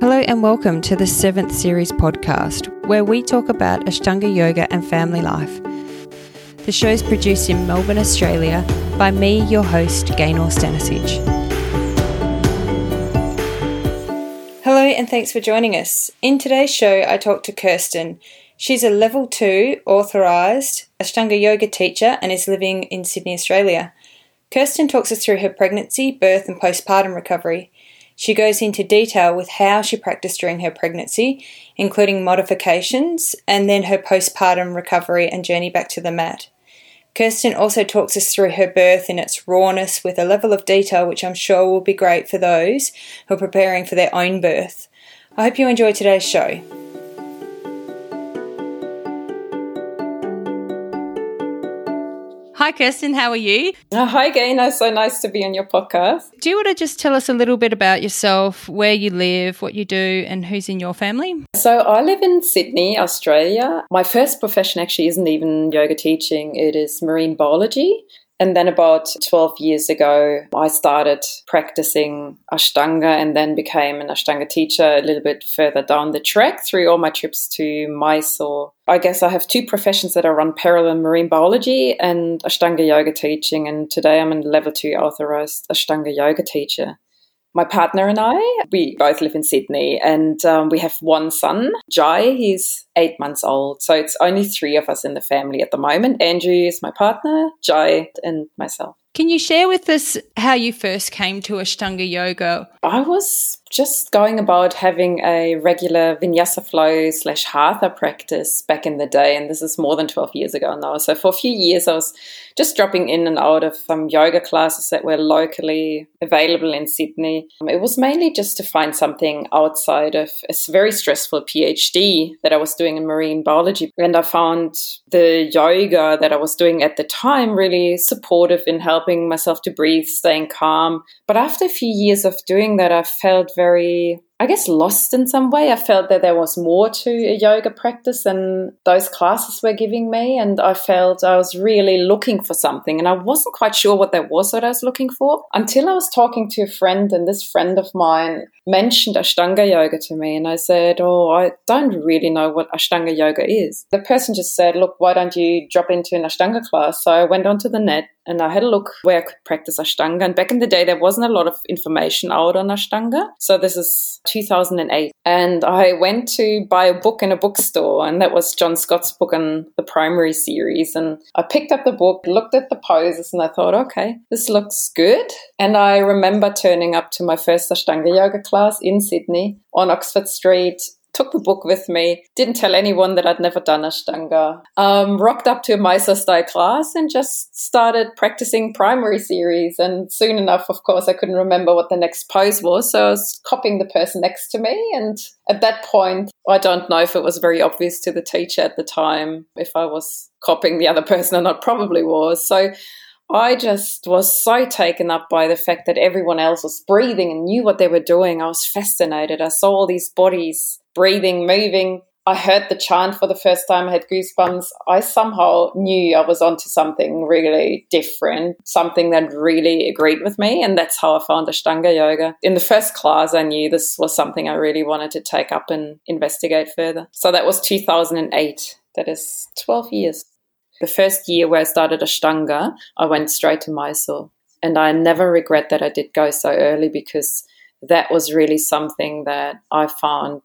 Hello and welcome to the seventh series podcast, where we talk about Ashtanga yoga and family life. The show is produced in Melbourne, Australia, by me, your host, Gaynor Stanisic. Hello and thanks for joining us. In today's show, I talk to Kirsten. She's a level two authorised Ashtanga yoga teacher and is living in Sydney, Australia. Kirsten talks us through her pregnancy, birth, and postpartum recovery. She goes into detail with how she practiced during her pregnancy, including modifications, and then her postpartum recovery and journey back to the mat. Kirsten also talks us through her birth in its rawness with a level of detail which I'm sure will be great for those who are preparing for their own birth. I hope you enjoy today's show. Hi, Kirsten. How are you? Oh, hi, Gaynor. So nice to be on your podcast. Do you want to just tell us a little bit about yourself, where you live, what you do, and who's in your family? So, I live in Sydney, Australia. My first profession actually isn't even yoga teaching, it is marine biology. And then about 12 years ago, I started practicing Ashtanga and then became an Ashtanga teacher a little bit further down the track through all my trips to Mysore. I guess I have two professions that I run parallel marine biology and Ashtanga yoga teaching. And today I'm a level two authorized Ashtanga yoga teacher. My partner and I, we both live in Sydney and um, we have one son, Jai. He's eight months old. So it's only three of us in the family at the moment. Andrew is my partner, Jai, and myself. Can you share with us how you first came to Ashtanga yoga? I was just going about having a regular vinyasa flow slash hatha practice back in the day, and this is more than 12 years ago now. So for a few years, I was just dropping in and out of some yoga classes that were locally available in Sydney. Um, it was mainly just to find something outside of a very stressful PhD that I was doing in marine biology. And I found the yoga that I was doing at the time really supportive in helping myself to breathe, staying calm. But after a few years of doing that, I felt very I guess, lost in some way. I felt that there was more to a yoga practice than those classes were giving me. And I felt I was really looking for something. And I wasn't quite sure what that was that I was looking for until I was talking to a friend. And this friend of mine mentioned Ashtanga yoga to me. And I said, Oh, I don't really know what Ashtanga yoga is. The person just said, Look, why don't you drop into an Ashtanga class? So I went onto the net and I had a look where I could practice Ashtanga. And back in the day, there wasn't a lot of information out on Ashtanga. So this is 2008. And I went to buy a book in a bookstore, and that was John Scott's book on the primary series. And I picked up the book, looked at the poses, and I thought, okay, this looks good. And I remember turning up to my first Ashtanga yoga class in Sydney on Oxford Street took the book with me, didn't tell anyone that I'd never done Ashtanga, um, rocked up to a Mysore style class and just started practicing primary series. And soon enough, of course, I couldn't remember what the next pose was. So I was copying the person next to me. And at that point, I don't know if it was very obvious to the teacher at the time if I was copying the other person or not, probably was. So I just was so taken up by the fact that everyone else was breathing and knew what they were doing. I was fascinated. I saw all these bodies breathing, moving. I heard the chant for the first time. I had goosebumps. I somehow knew I was onto something really different, something that really agreed with me. And that's how I found Ashtanga yoga. In the first class, I knew this was something I really wanted to take up and investigate further. So that was 2008. That is 12 years. The first year where I started Ashtanga, I went straight to Mysore. And I never regret that I did go so early because that was really something that I found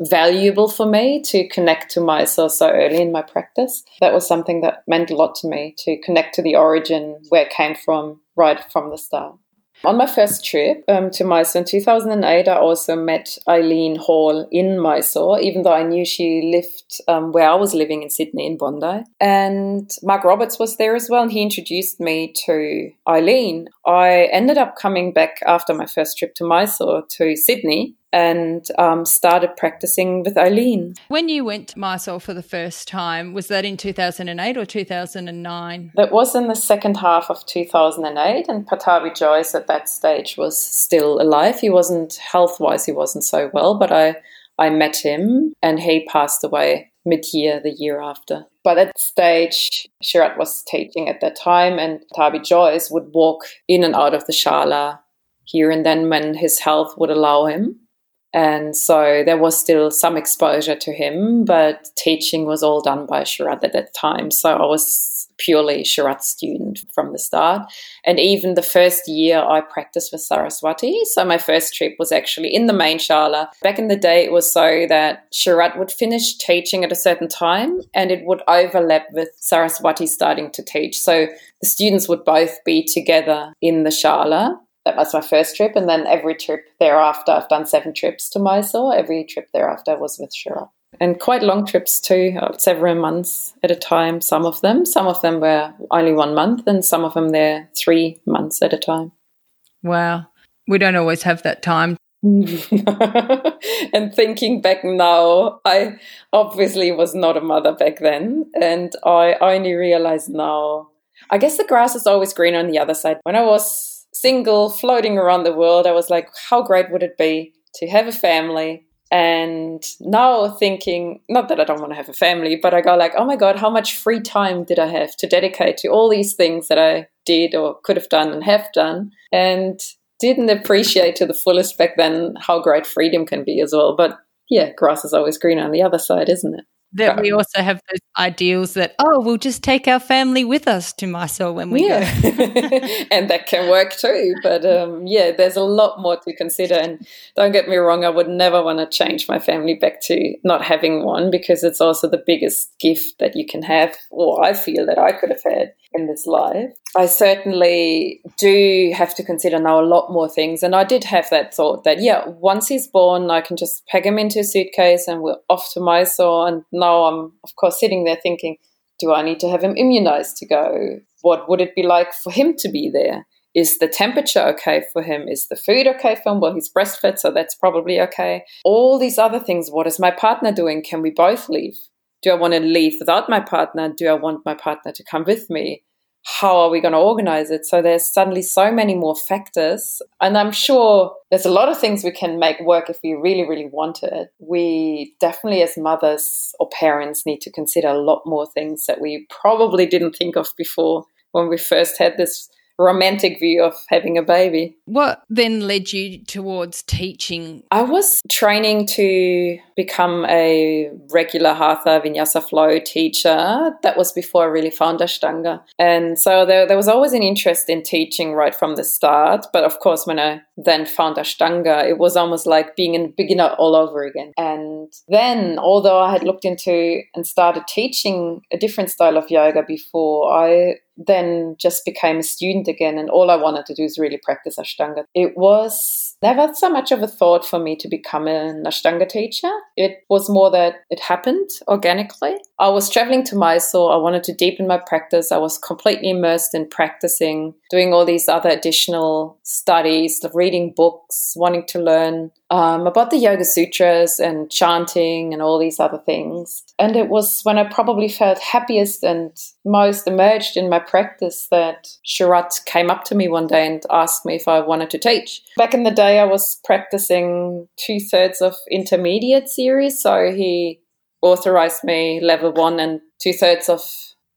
valuable for me to connect to Mysore so early in my practice. That was something that meant a lot to me to connect to the origin where it came from right from the start. On my first trip um, to Mysore in 2008, I also met Eileen Hall in Mysore, even though I knew she lived um, where I was living in Sydney, in Bondi. And Mark Robberds was there as well, and he introduced me to Eileen. I ended up coming back after my first trip to Mysore to Sydney and um, started practicing with Eileen. When you went to Mysore for the first time, was that in 2008 or 2009? That was in the second half of 2008, and Pattabhi Jois at that stage was still alive. He wasn't health wise, he wasn't so well, but I, I met him and he passed away mid year the year after. By that stage, Sharath was teaching at that time, and Pattabhi Jois would walk in and out of the shala here and then when his health would allow him And so there was still some exposure to him, but teaching was all done by Sharath at that time. So I was purely Sharath student from the start. And even the first year I practiced with Saraswati. So my first trip was actually in the main shala. Back in the day, it was so that Sharath would finish teaching at a certain time and it would overlap with Saraswati starting to teach. So the students would both be together in the shala that was my first trip. And then every trip thereafter, I've done seven trips to Mysore. Every trip thereafter was with Sharath and quite long trips too, uh, several months at a time. Some of them, some of them were only one month, and some of them they're three months at a time. Wow, we don't always have that time. and thinking back now, I obviously was not a mother back then, and I only realize now. I guess the grass is always greener on the other side. When I was single, floating around the world, I was like, how great would it be to have a family, and now thinking, not that I don't want to have a family, but I go like, oh my God, how much free time did I have to dedicate to all these things that I did or could have done and have done? And didn't appreciate to the fullest back then how great freedom can be as well. But yeah, grass is always greener on the other side, isn't it? That we also have those ideals that oh we'll just take our family with us to Mysore when we yeah. go and that can work too but um, yeah there's a lot more to consider. And don't get me wrong I would never want to change my family back to not having one because it's also the biggest gift that you can have or I feel that I could have had in this life. I certainly do have to consider now a lot more things. And I did have that thought that, yeah, once he's born, I can just pack him into a suitcase and we're off to Mysore. And now I'm, of course, sitting there thinking, do I need to have him immunized to go? What would it be like for him to be there? Is the temperature okay for him? Is the food okay for him? Well, he's breastfed, so that's probably okay. All these other things. What is my partner doing? Can we both leave? Do I want to leave without my partner? Do I want my partner to come with me? How are we going to organize it? So there's suddenly so many more factors. And I'm sure there's a lot of things we can make work if we really, really want it. We definitely, as mothers or parents, need to consider a lot more things that we probably didn't think of before when we first had this romantic view of having a baby. What then led you towards teaching? I was training to become a regular Hatha Vinyasa flow teacher. That was before I really found Ashtanga. And so there, there was always an interest in teaching right from the start. But of course, when I then found Ashtanga, it was almost like being a beginner all over again. And then, although I had looked into and started teaching a different style of yoga before, I then just became a student again and all I wanted to do is really practice Ashtanga. It was never so much of a thought for me to become an Ashtanga teacher. It was more that it happened organically. I was traveling to Mysore. I wanted to deepen my practice. I was completely immersed in practicing, doing all these other additional studies, reading books, wanting to learn um, about the Yoga Sutras and chanting and all these other things. And it was when I probably felt happiest and most emerged in my practice that Sharath came up to me one day and asked me if I wanted to teach. Back in the day, I was practicing two thirds of intermediate series. So he authorized me level one and two thirds of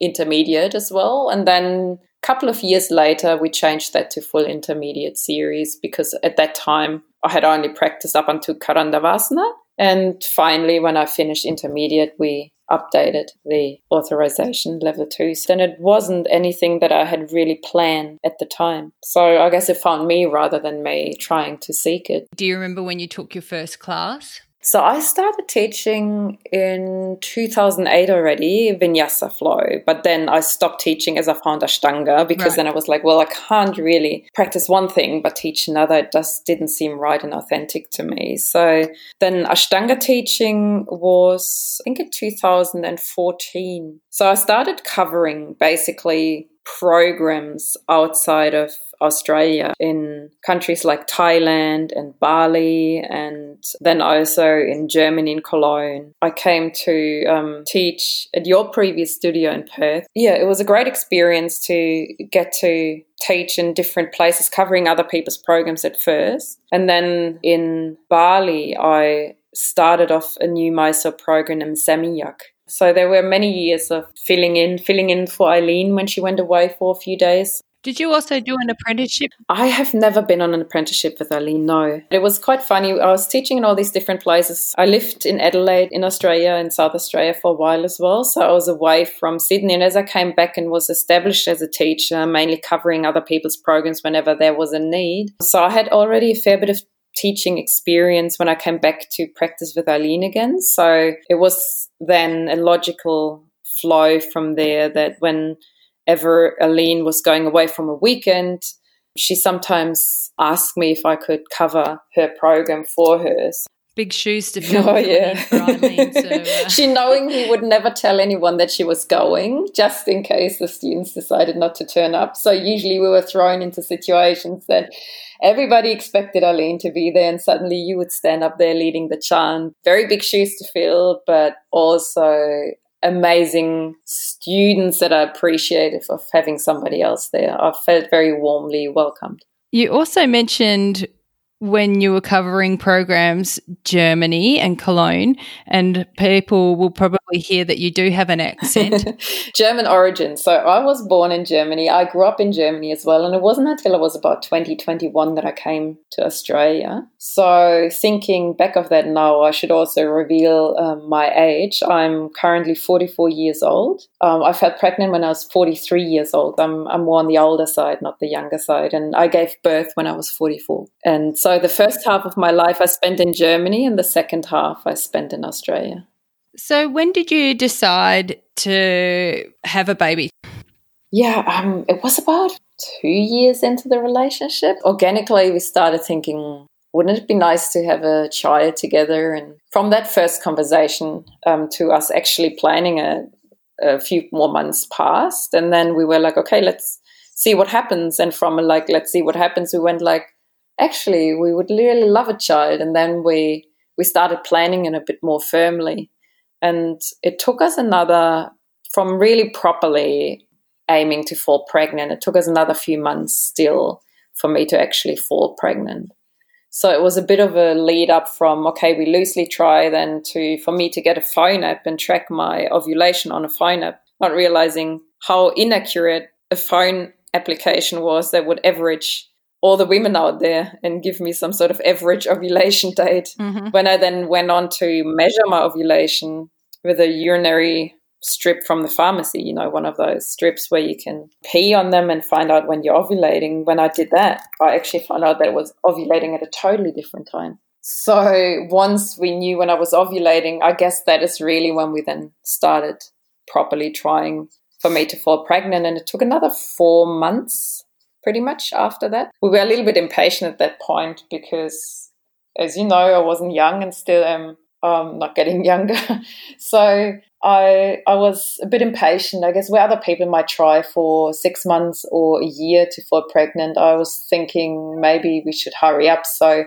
intermediate as well. And then a couple of years later, we changed that to full intermediate series because at that time I had only practiced up until Karandavasana. And finally, when I finished intermediate, we updated the authorization level two. And it wasn't anything that I had really planned at the time. So I guess it found me rather than me trying to seek it. Do you remember when you took your first class? So I started teaching in 2008 already, Vinyasa flow, but then I stopped teaching as I found Ashtanga because right. then I was like, well, I can't really practice one thing but teach another. It just didn't seem right and authentic to me. So then Ashtanga teaching was, I think in 2014. So I started covering basically programs outside of Australia in countries like Thailand and Bali, and then also in Germany, in Cologne. I came to um, teach at your previous studio in Perth. Yeah, it was a great experience to get to teach in different places, covering other people's programs at first. And then in Bali, I started off a new Mysore program in Seminyak so there were many years of filling in, filling in for Eileen when she went away for a few days. Did you also do an apprenticeship? I have never been on an apprenticeship with Eileen, no. It was quite funny. I was teaching in all these different places. I lived in Adelaide, in Australia, in South Australia for a while as well. So I was away from Sydney. And as I came back and was established as a teacher, mainly covering other people's programs whenever there was a need. So I had already a fair bit of teaching experience when I came back to practice with Eileen again. So it was then a logical flow from there that when ever Eileen was going away from a weekend, she sometimes asked me if I could cover her program for her. Big shoes to fill. Oh, yeah. Eileen, so, uh. she knowingly would never tell anyone that she was going, just in case the students decided not to turn up. So usually we were thrown into situations that everybody expected Eileen to be there, and suddenly you would stand up there leading the chant. Very big shoes to fill, but also amazing students that are appreciative of having somebody else there. I felt very warmly welcomed. You also mentioned when you were covering programs Germany and Cologne, and people will probably hear that you do have an accent. German origin. So I was born in Germany. I grew up in Germany as well, and it wasn't until I was about 2021 that I came to Australia. So thinking back of that now, I should also reveal um, my age. I'm currently 44 years old. Um, I felt pregnant when I was 43 years old. I'm, I'm more on the older side, not the younger side, and I gave birth when I was 44. And so so the first half of my life I spent in Germany, and the second half I spent in Australia. So when did you decide to have a baby? Yeah, um, it was about two years into the relationship. Organically, we started thinking, wouldn't it be nice to have a child together? And from that first conversation um, to us actually planning a, a few more months passed, and then we were like, okay, let's see what happens. And from like, let's see what happens, we went like, actually we would really love a child and then we we started planning it a bit more firmly. And it took us another from really properly aiming to fall pregnant it took us another few months still for me to actually fall pregnant. So it was a bit of a lead up from okay we loosely try then to for me to get a phone app and track my ovulation on a phone app not realizing how inaccurate a phone application was that would average all the women out there and give me some sort of average ovulation date. Mm-hmm. When I then went on to measure my ovulation with a urinary strip from the pharmacy, you know, one of those strips where you can pee on them and find out when you're ovulating. When I did that, I actually found out that it was ovulating at a totally different time. So once we knew when I was ovulating, I guess that is really when we then started properly trying for me to fall pregnant. And it took another four months pretty much after that. We were a little bit impatient at that point because, as you know, I wasn't young and still am um, not getting younger. so I I was a bit impatient. I guess where other people might try for six months or a year to fall pregnant, I was thinking maybe we should hurry up. So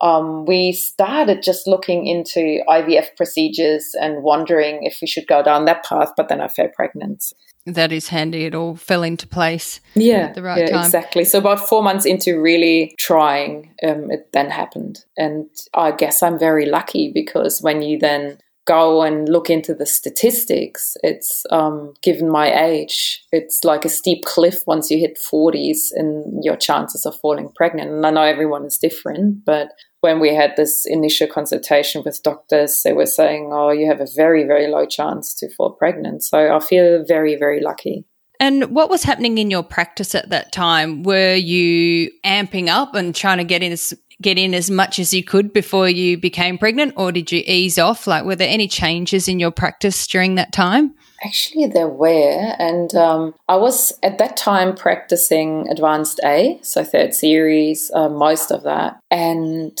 um, we started just looking into IVF procedures and wondering if we should go down that path. But then I fell pregnant that is handy. It all fell into place. Yeah, at the right yeah, time. Exactly. So about four months into really trying, um, it then happened, and I guess I'm very lucky because when you then go and look into the statistics, it's um, given my age, it's like a steep cliff once you hit 40s and your chances of falling pregnant. And I know everyone is different, but when we had this initial consultation with doctors, they were saying, oh, you have a very, very low chance to fall pregnant. So I feel very, very lucky. And what was happening in your practice at that time? Were you amping up and trying to get in as get in as much as you could before you became pregnant, or did you ease off? Like, were there any changes in your practice during that time? Actually, there were. And um, I was at that time practicing Advanced A, so third series, uh, most of that. And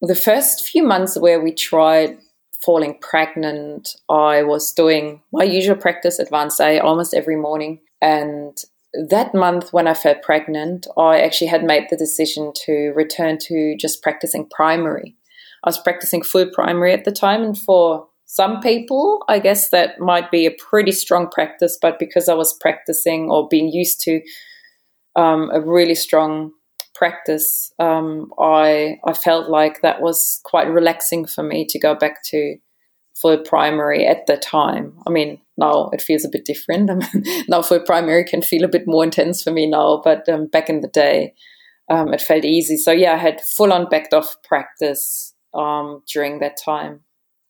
the first few months where we tried falling pregnant, I was doing my usual practice, Advanced A, almost every morning. And that month when I fell pregnant, I actually had made the decision to return to just practicing primary. I was practicing full primary at the time, and for some people, I guess that might be a pretty strong practice, but because I was practicing or being used to um, a really strong practice, um, I I felt like that was quite relaxing for me to go back to for primary at the time. I mean, now it feels a bit different. Now for primary can feel a bit more intense for me now, but um, back in the day, um, it felt easy. So yeah, I had full on backed off practice um, during that time,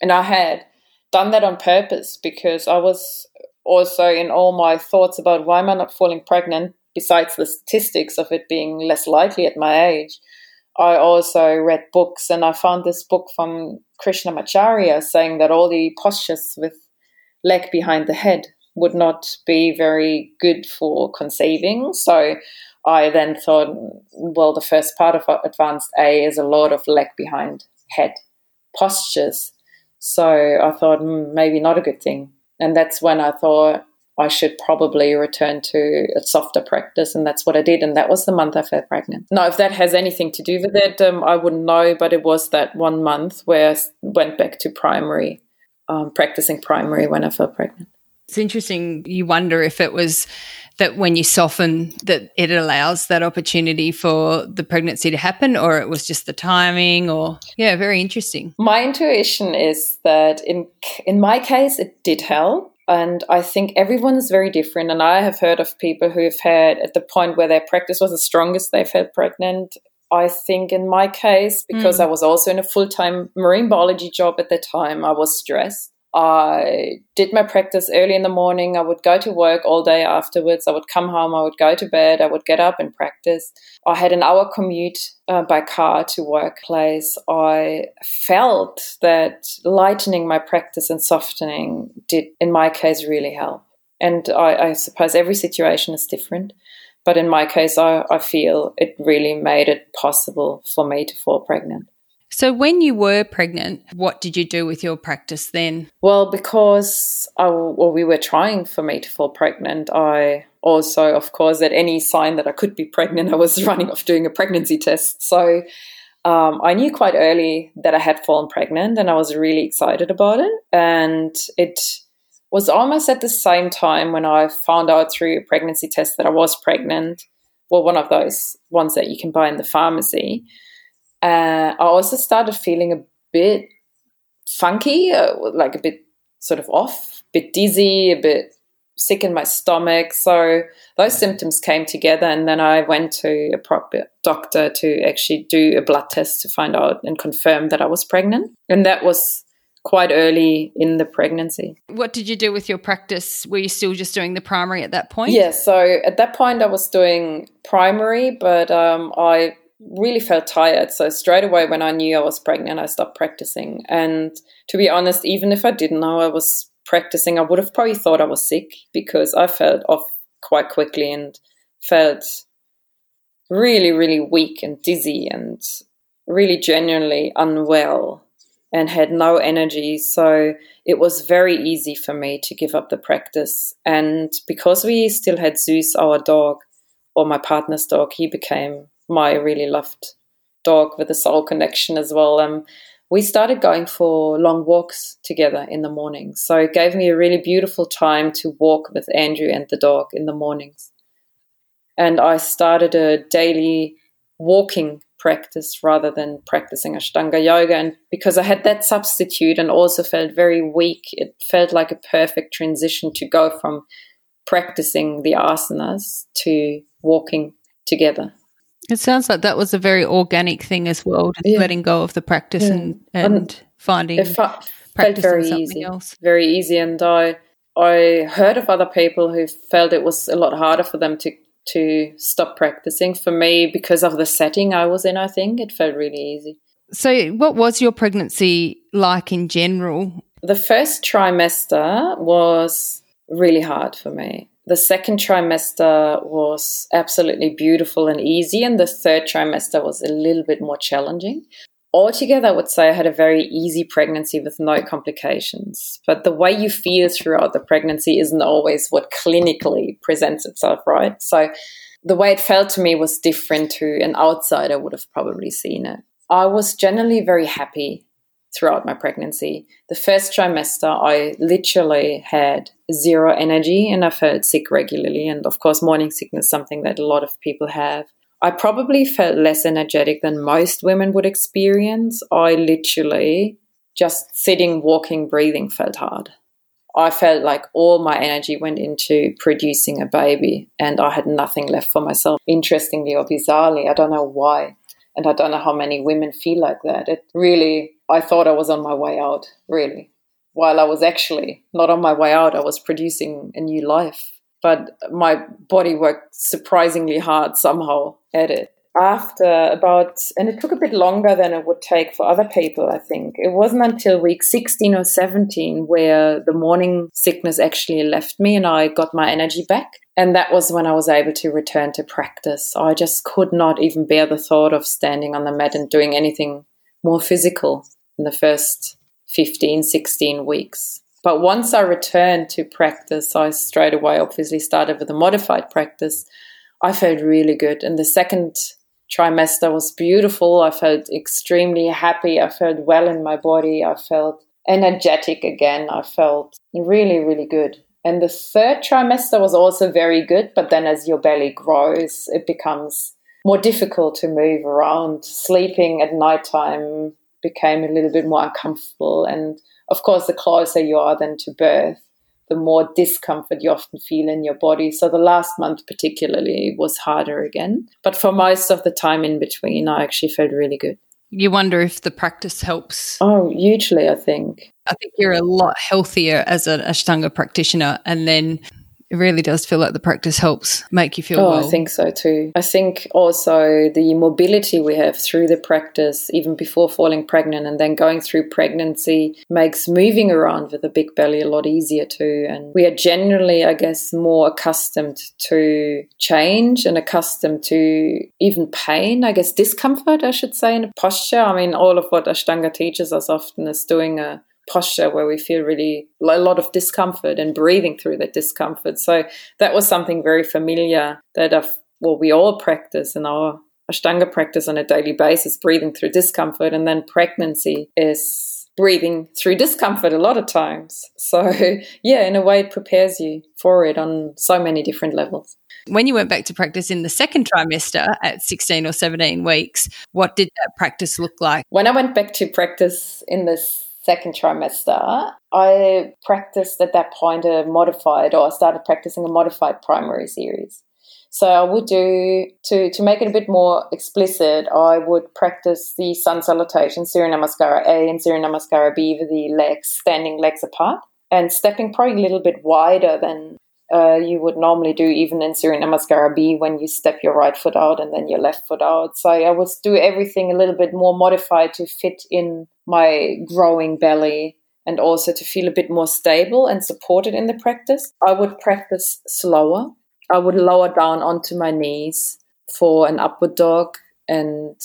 and I had done that on purpose because I was also in all my thoughts about why am I not falling pregnant. Besides the statistics of it being less likely at my age, I also read books, and I found this book from Krishnamacharya saying that all the postures with leg behind the head would not be very good for conceiving. So I then thought, well, the first part of advanced A is a lot of leg behind head postures. So I thought mm, maybe not a good thing. And that's when I thought I should probably return to a softer practice. And that's what I did. And that was the month I fell pregnant. Now, if that has anything to do with it, um, I wouldn't know. But it was that one month where I went back to primary, um, practicing primary when I fell pregnant. It's interesting. You wonder if it was that when you soften that it allows that opportunity for the pregnancy to happen or it was just the timing or yeah very interesting my intuition is that in in my case it did help and I think everyone is very different. And I have heard of people who have had at the point where their practice was the strongest, they felt pregnant. I think in my case, because mm. I was also in a full time marine biology job at the time, I was stressed. I did my practice early in the morning. I would go to work all day afterwards. I would come home. I would go to bed. I would get up and practice. I had an hour commute uh, by car to workplace. I felt that lightening my practice and softening did, in my case, really help. And I, I suppose every situation is different. But in my case, I, I feel it really made it possible for me to fall pregnant. So, when you were pregnant, what did you do with your practice then? Well, because I, well, we were trying for me to fall pregnant, I also, of course, at any sign that I could be pregnant, I was running off doing a pregnancy test. So, um, I knew quite early that I had fallen pregnant and I was really excited about it. And it was almost at the same time when I found out through a pregnancy test that I was pregnant. Well, one of those ones that you can buy in the pharmacy. Uh, I also started feeling a bit funky, uh, like a bit sort of off, a bit dizzy, a bit sick in my stomach. So those symptoms came together, and then I went to a proper doctor to actually do a blood test to find out and confirm that I was pregnant. And that was quite early in the pregnancy. What did you do with your practice? Were you still just doing the primary at that point? Yeah, so at that point I was doing primary, but um, I really felt tired. So straight away when I knew I was pregnant, I stopped practicing. And to be honest, even if I didn't know I was practicing, I would have probably thought I was sick because I felt off quite quickly and felt really, really weak and dizzy and really genuinely unwell and had no energy. So it was very easy for me to give up the practice. And because we still had Zeus, our dog, or my partner's dog, he became my really loved dog with a soul connection as well. Um, we started going for long walks together in the morning. So it gave me a really beautiful time to walk with Andrew and the dog in the mornings. And I started a daily walking practice rather than practicing Ashtanga yoga. And because I had that substitute and also felt very weak, it felt like a perfect transition to go from practicing the asanas to walking together. It sounds like that was a very organic thing as well, just yeah. letting go of the practice yeah. and, um, and finding it felt very easy, else. very easy. And I I heard of other people who felt it was a lot harder for them to to stop practicing. For me, because of the setting I was in, I think it felt really easy. So, what was your pregnancy like in general? The first trimester was really hard for me the second trimester was absolutely beautiful and easy, and the third trimester was a little bit more challenging. Altogether, I would say I had a very easy pregnancy with no complications. But the way you feel throughout the pregnancy isn't always what clinically presents itself, right? So the way it felt to me was different to an outsider would have probably seen it. I was generally very happy throughout my pregnancy. The first trimester, I literally had zero energy and I felt sick regularly. And of course, morning sickness is something that a lot of people have. I probably felt less energetic than most women would experience. I literally just sitting, walking, breathing felt hard. I felt like all my energy went into producing a baby and I had nothing left for myself. Interestingly or bizarrely, I don't know why. And I don't know how many women feel like that. It really, I thought I was on my way out, really. While I was actually not on my way out, I was producing a new life. But my body worked surprisingly hard somehow at it after about, and it took a bit longer than it would take for other people, I think. It wasn't until week 16 or 17 where the morning sickness actually left me and I got my energy back. And that was when I was able to return to practice. I just could not even bear the thought of standing on the mat and doing anything more physical in the first 15, 16 weeks. But once I returned to practice, I straight away obviously started with a modified practice. I felt really good. And the second trimester was beautiful. I felt extremely happy. I felt well in my body. I felt energetic again. I felt really, really good. And the third trimester was also very good, but then as your belly grows, it becomes more difficult to move around. Sleeping at nighttime became a little bit more uncomfortable. And of course, the closer you are then to birth, the more discomfort you often feel in your body. So the last month, particularly, was harder again. But for most of the time in between, I actually felt really good. You wonder if the practice helps. Oh, hugely, I think. I think you're a lot healthier as an Ashtanga practitioner. And then it really does feel like the practice helps make you feel oh, well. I think so too. I think also the mobility we have through the practice, even before falling pregnant and then going through pregnancy, makes moving around with a big belly a lot easier too. And we are generally, I guess, more accustomed to change and accustomed to even pain, I guess, discomfort, I should say, in a posture. I mean, all of what Ashtanga teaches us often is doing a posture where we feel really a lot of discomfort and breathing through that discomfort. So that was something very familiar that I've, well, we all practice in our Ashtanga practice on a daily basis, breathing through discomfort. And then pregnancy is breathing through discomfort a lot of times. So, yeah, in a way, it prepares you for it on so many different levels. When you went back to practice in the second trimester at 16 or 17 weeks, what did that practice look like? When I went back to practice in this second trimester, I practiced at that point a modified, or I started practicing a modified primary series. So I would do to to make it a bit more explicit. I would practice the sun salutation, Surya Namaskara A and Surya Namaskara B with the legs standing legs apart and stepping probably a little bit wider than uh, you would normally do even in Surya Namaskara B when you step your right foot out and then your left foot out. So I would do everything a little bit more modified to fit in my growing belly and also to feel a bit more stable and supported in the practice. I would practice slower. I would lower down onto my knees for an upward dog and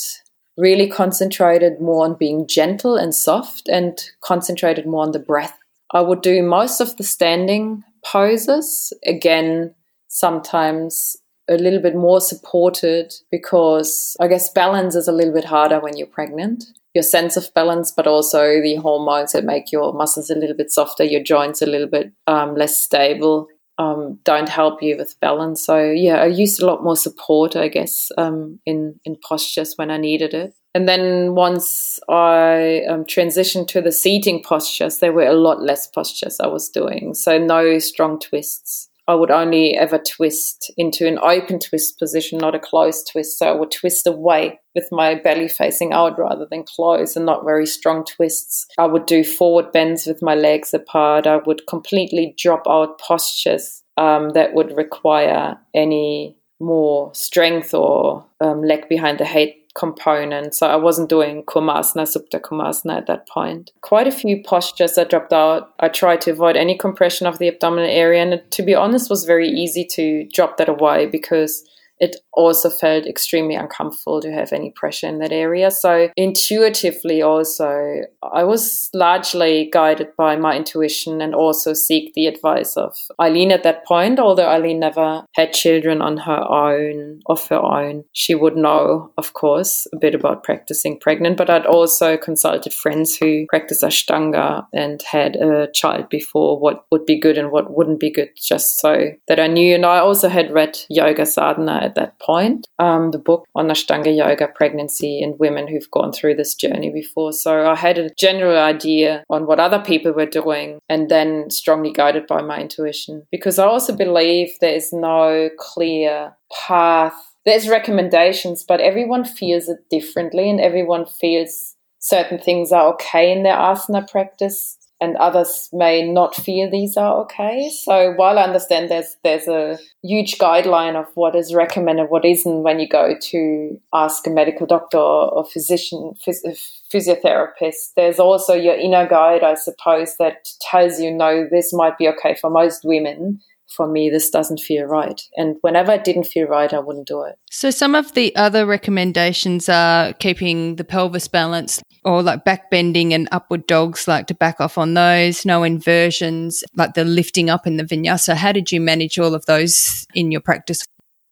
really concentrated more on being gentle and soft and concentrated more on the breath. I would do most of the standing poses. Again, sometimes a little bit more supported because I guess balance is a little bit harder when you're pregnant. Your sense of balance, but also the hormones that make your muscles a little bit softer, your joints a little bit um, less stable, um, don't help you with balance. So yeah, I used a lot more support, I guess, um, in in postures when I needed it. And then once I um, transitioned to the seating postures, there were a lot less postures I was doing. So no strong twists. I would only ever twist into an open twist position, not a closed twist. So I would twist away with my belly facing out rather than close and not very strong twists. I would do forward bends with my legs apart. I would completely drop out postures um, that would require any more strength or um, leg behind the head component. So I wasn't doing Kurmasana, Supta Kurmasana at that point. Quite a few postures I dropped out. I tried to avoid any compression of the abdominal area. And to be honest, was very easy to drop that away because it also felt extremely uncomfortable to have any pressure in that area. So intuitively also, I was largely guided by my intuition and also seek the advice of Eileen at that point, although Eileen never had children on her own, of her own. She would know, of course, a bit about practicing pregnant, but I'd also consulted friends who practice Ashtanga and had a child before what would be good and what wouldn't be good, just so that I knew. And I also had read Yoga Sadhana at that point. Um, the book on Ashtanga yoga, pregnancy, and women who've gone through this journey before. So I had a general idea on what other people were doing, and then strongly guided by my intuition. Because I also believe there is no clear path. There's recommendations, but everyone feels it differently, and everyone feels certain things are okay in their asana practice and others may not feel these are okay. So while I understand there's there's a huge guideline of what is recommended, what isn't when you go to ask a medical doctor or physician, phys- uh, physiotherapist, there's also your inner guide, I suppose, that tells you no, this might be okay for most women, for me, this doesn't feel right. And whenever it didn't feel right, I wouldn't do it. So, some of the other recommendations are keeping the pelvis balanced or like back bending and upward dogs, like to back off on those, no inversions, like the lifting up in the vinyasa. How did you manage all of those in your practice?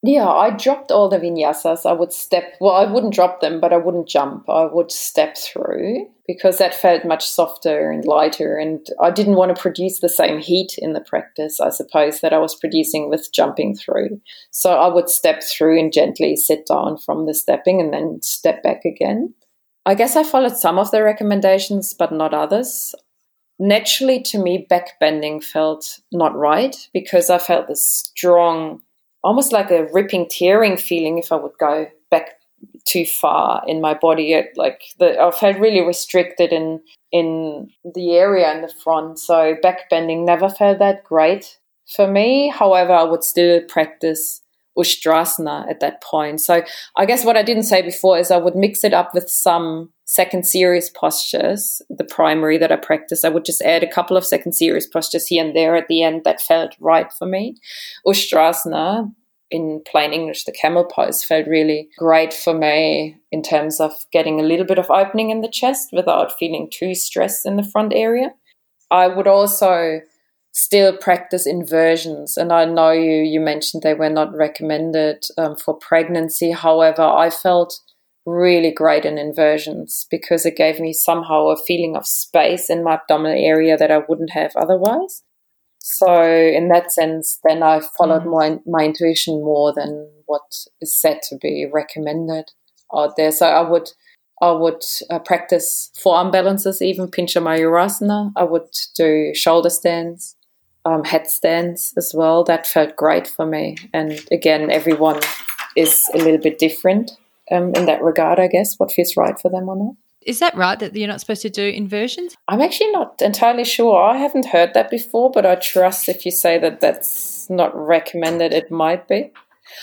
Yeah, I dropped all the vinyasas. I would step, well, I wouldn't drop them, but I wouldn't jump. I would step through because that felt much softer and lighter. And I didn't want to produce the same heat in the practice, I suppose, that I was producing with jumping through. So I would step through and gently sit down from the stepping and then step back again. I guess I followed some of the recommendations, but not others naturally to me backbending felt not right because i felt this strong almost like a ripping, tearing feeling if I would go back too far in my body. It, like the, I felt really restricted in in the area in the front. So backbending never felt that great for me. However, I would still practice Ustrasana at that point. So I guess what I didn't say before is I would mix it up with some second series postures, the primary that I practice. I would just add a couple of second series postures here and there at the end that felt right for me. Ustrasana, in plain English, the camel pose felt really great for me in terms of getting a little bit of opening in the chest without feeling too stressed in the front area. I would also still practice inversions. And I know you, you mentioned they were not recommended um, for pregnancy. However, I felt really great in inversions because it gave me somehow a feeling of space in my abdominal area that I wouldn't have otherwise. So in that sense, then I followed mm. my my intuition more than what is said to be recommended out there. So I would I would uh, practice forearm balances, even Pincha Mayurasana. I would do shoulder stands um, headstands as well. That felt great for me. And again, everyone is a little bit different um, in that regard, I guess, what feels right for them or not. Is that right that you're not supposed to do inversions? I'm actually not entirely sure. I haven't heard that before, but I trust if you say that that's not recommended, it might be.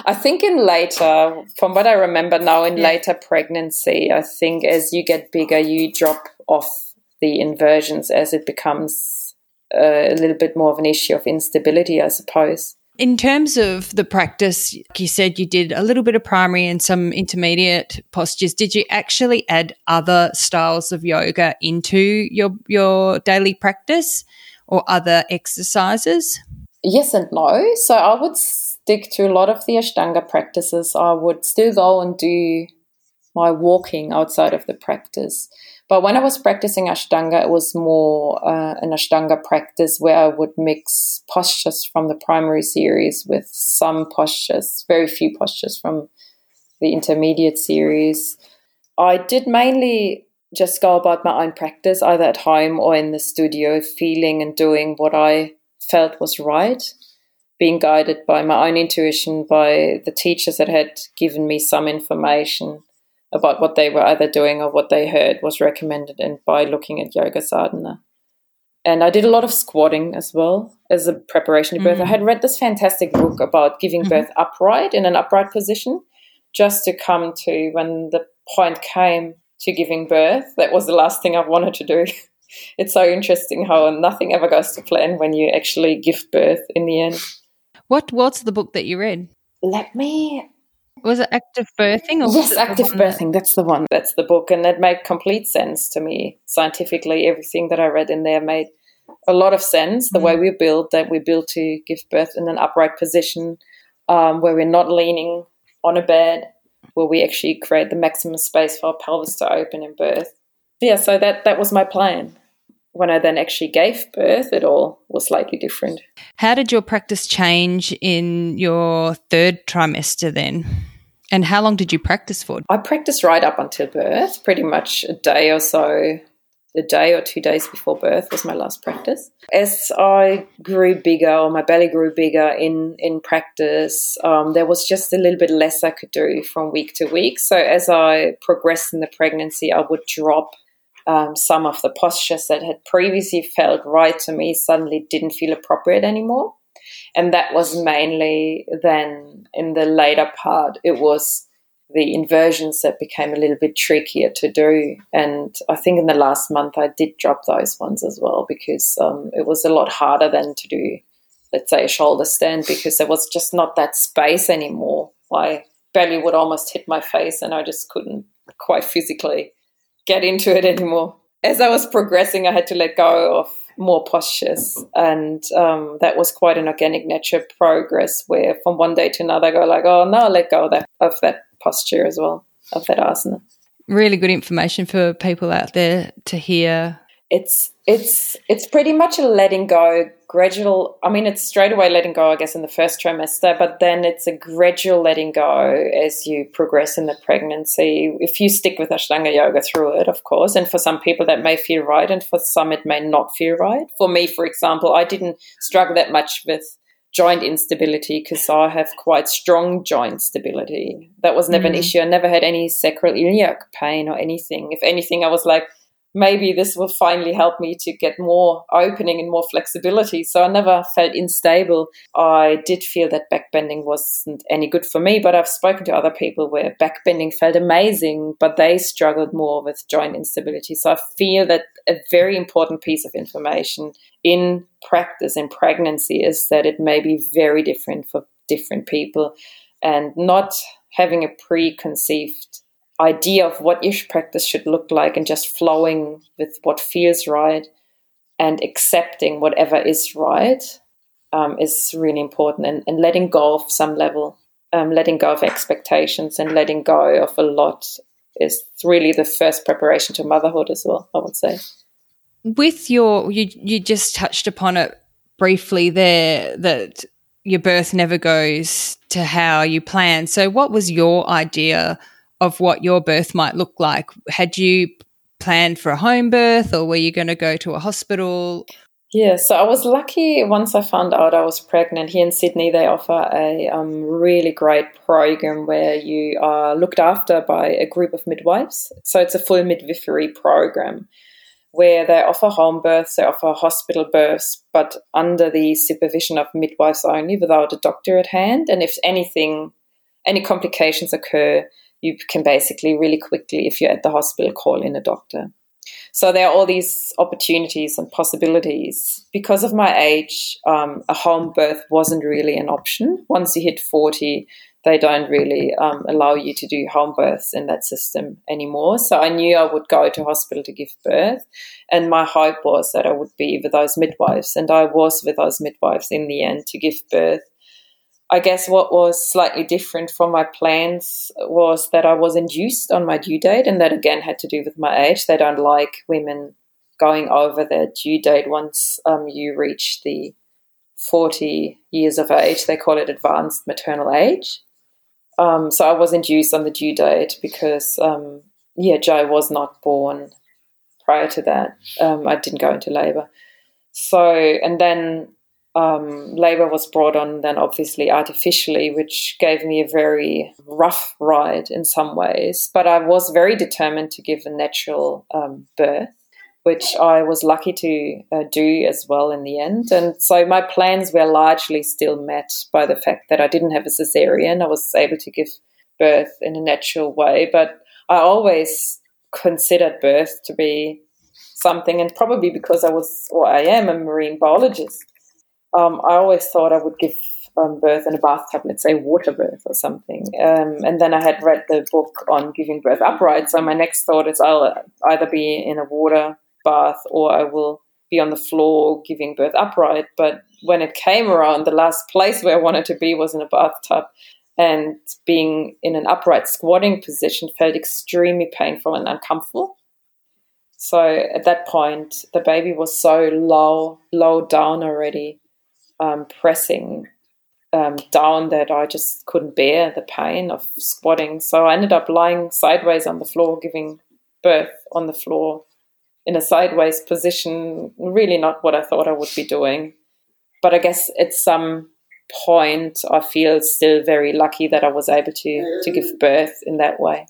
I think in later, from what I remember now, in yeah. later pregnancy, I think as you get bigger, you drop off the inversions as it becomes uh, a little bit more of an issue of instability, I suppose. In terms of the practice, you said you did a little bit of primary and some intermediate postures. Did you actually add other styles of yoga into your your daily practice or other exercises? Yes and no. So I would stick to a lot of the Ashtanga practices. I would still go and do my walking outside of the practice. But when I was practicing Ashtanga, it was more uh, an Ashtanga practice where I would mix postures from the primary series with some postures, very few postures from the intermediate series. I did mainly just go about my own practice, either at home or in the studio, feeling and doing what I felt was right, being guided by my own intuition, by the teachers that had given me some information about what they were either doing or what they heard was recommended and by looking at yoga sadhana. And I did a lot of squatting as well as a preparation to birth. Mm-hmm. I had read this fantastic book about giving mm-hmm. birth upright in an upright position, just to come to when the point came to giving birth. That was the last thing I wanted to do. it's so interesting how nothing ever goes to plan when you actually give birth in the end. What What's the book that you read? Let me was it active birthing? Or yes, active birthing. That's the one. That's the book, and it made complete sense to me scientifically. Everything that I read in there made a lot of sense. The mm. way we build that we build to give birth in an upright position, um, where we're not leaning on a bed, where we actually create the maximum space for our pelvis to open in birth. Yeah, so that that was my plan. when I then actually gave birth, it all was slightly different. How did your practice change in your third trimester then? And how long did you practice for? I practiced right up until birth, pretty much a day or so. A day or two days before birth was my last practice. As I grew bigger, or my belly grew bigger in in practice, um, there was just a little bit less I could do from week to week. So as I progressed in the pregnancy, I would drop um, some of the postures that had previously felt right to me suddenly didn't feel appropriate anymore. And that was mainly then in the later part, it was the inversions that became a little bit trickier to do. And I think in the last month, I did drop those ones as well because um, it was a lot harder than to do, let's say, a shoulder stand because there was just not that space anymore. My belly would almost hit my face and I just couldn't quite physically get into it anymore. As I was progressing, I had to let go of more postures, and um, that was quite an organic nature progress. Where from one day to another, I go like, "Oh no, let go of that of that posture as well, of that asana." Really good information for people out there to hear. It's it's it's pretty much a letting go gradual i mean it's straight away letting go i guess in the first trimester but then it's a gradual letting go as you progress in the pregnancy. If you stick with ashtanga yoga through it of course and for some people that may feel right and for some it may not feel right. For me for example i didn't struggle that much with joint instability because i have quite strong joint stability. That was never mm. an issue. I never had any sacroiliac pain or anything. If anything i was like maybe this will finally help me to get more opening and more flexibility. So I never felt unstable. I did feel that backbending wasn't any good for me, but I've spoken to other people where backbending felt amazing, but they struggled more with joint instability. So I feel that a very important piece of information in practice in pregnancy is that it may be very different for different people and not having a preconceived idea of what each practice should look like and just flowing with what feels right and accepting whatever is right um, is really important and, and, letting go of some level, um, letting go of expectations and letting go of a lot is really the first preparation to motherhood as well, I would say. With your, you, you just touched upon it briefly there that your birth never goes to how you plan. So, what was your idea of what your birth might look like. Had you planned for a home birth or were you going to go to a hospital? Yeah, so I was lucky once I found out I was pregnant. Here in Sydney, they offer a um, really great program where you are looked after by a group of midwives. So it's a full midwifery program where they offer home births, they offer hospital births, but under the supervision of midwives only without a doctor at hand. And if anything, any complications occur, you can basically really quickly, if you're at the hospital, call in a doctor. So there are all these opportunities and possibilities. Because of my age, um, a home birth wasn't really an option. Once you hit 40, they don't really um, allow you to do home births in that system anymore. So I knew I would go to hospital to give birth. And my hope was that I would be with those midwives. And I was with those midwives in the end to give birth I guess what was slightly different from my plans was that I was induced on my due date, and that again had to do with my age. They don't like women going over their due date once um, you reach the 40 years of age. They call it advanced maternal age. Um, so I was induced on the due date because, um, yeah, Joe was not born prior to that. Um, I didn't go into labor. So, and then um, labor was brought on then obviously artificially, which gave me a very rough ride in some ways. But I was very determined to give a natural um, birth, which I was lucky to uh, do as well in the end. And so my plans were largely still met by the fact that I didn't have a cesarean. I was able to give birth in a natural way, but I always considered birth to be something, and probably because I was or I am a marine biologist um, I always thought I would give um, birth in a bathtub, let's say water birth or something. Um, and then I had read the book on giving birth upright. So my next thought is I'll either be in a water bath or I will be on the floor giving birth upright. But when it came around, the last place where I wanted to be was in a bathtub. And being in an upright squatting position felt extremely painful and uncomfortable. So at that point, the baby was so low, low down already, um, pressing um, down that I just couldn't bear the pain of squatting. So I ended up lying sideways on the floor, giving birth on the floor in a sideways position. Really not what I thought I would be doing. But I guess at some point, I feel still very lucky that I was able to to give birth in that way.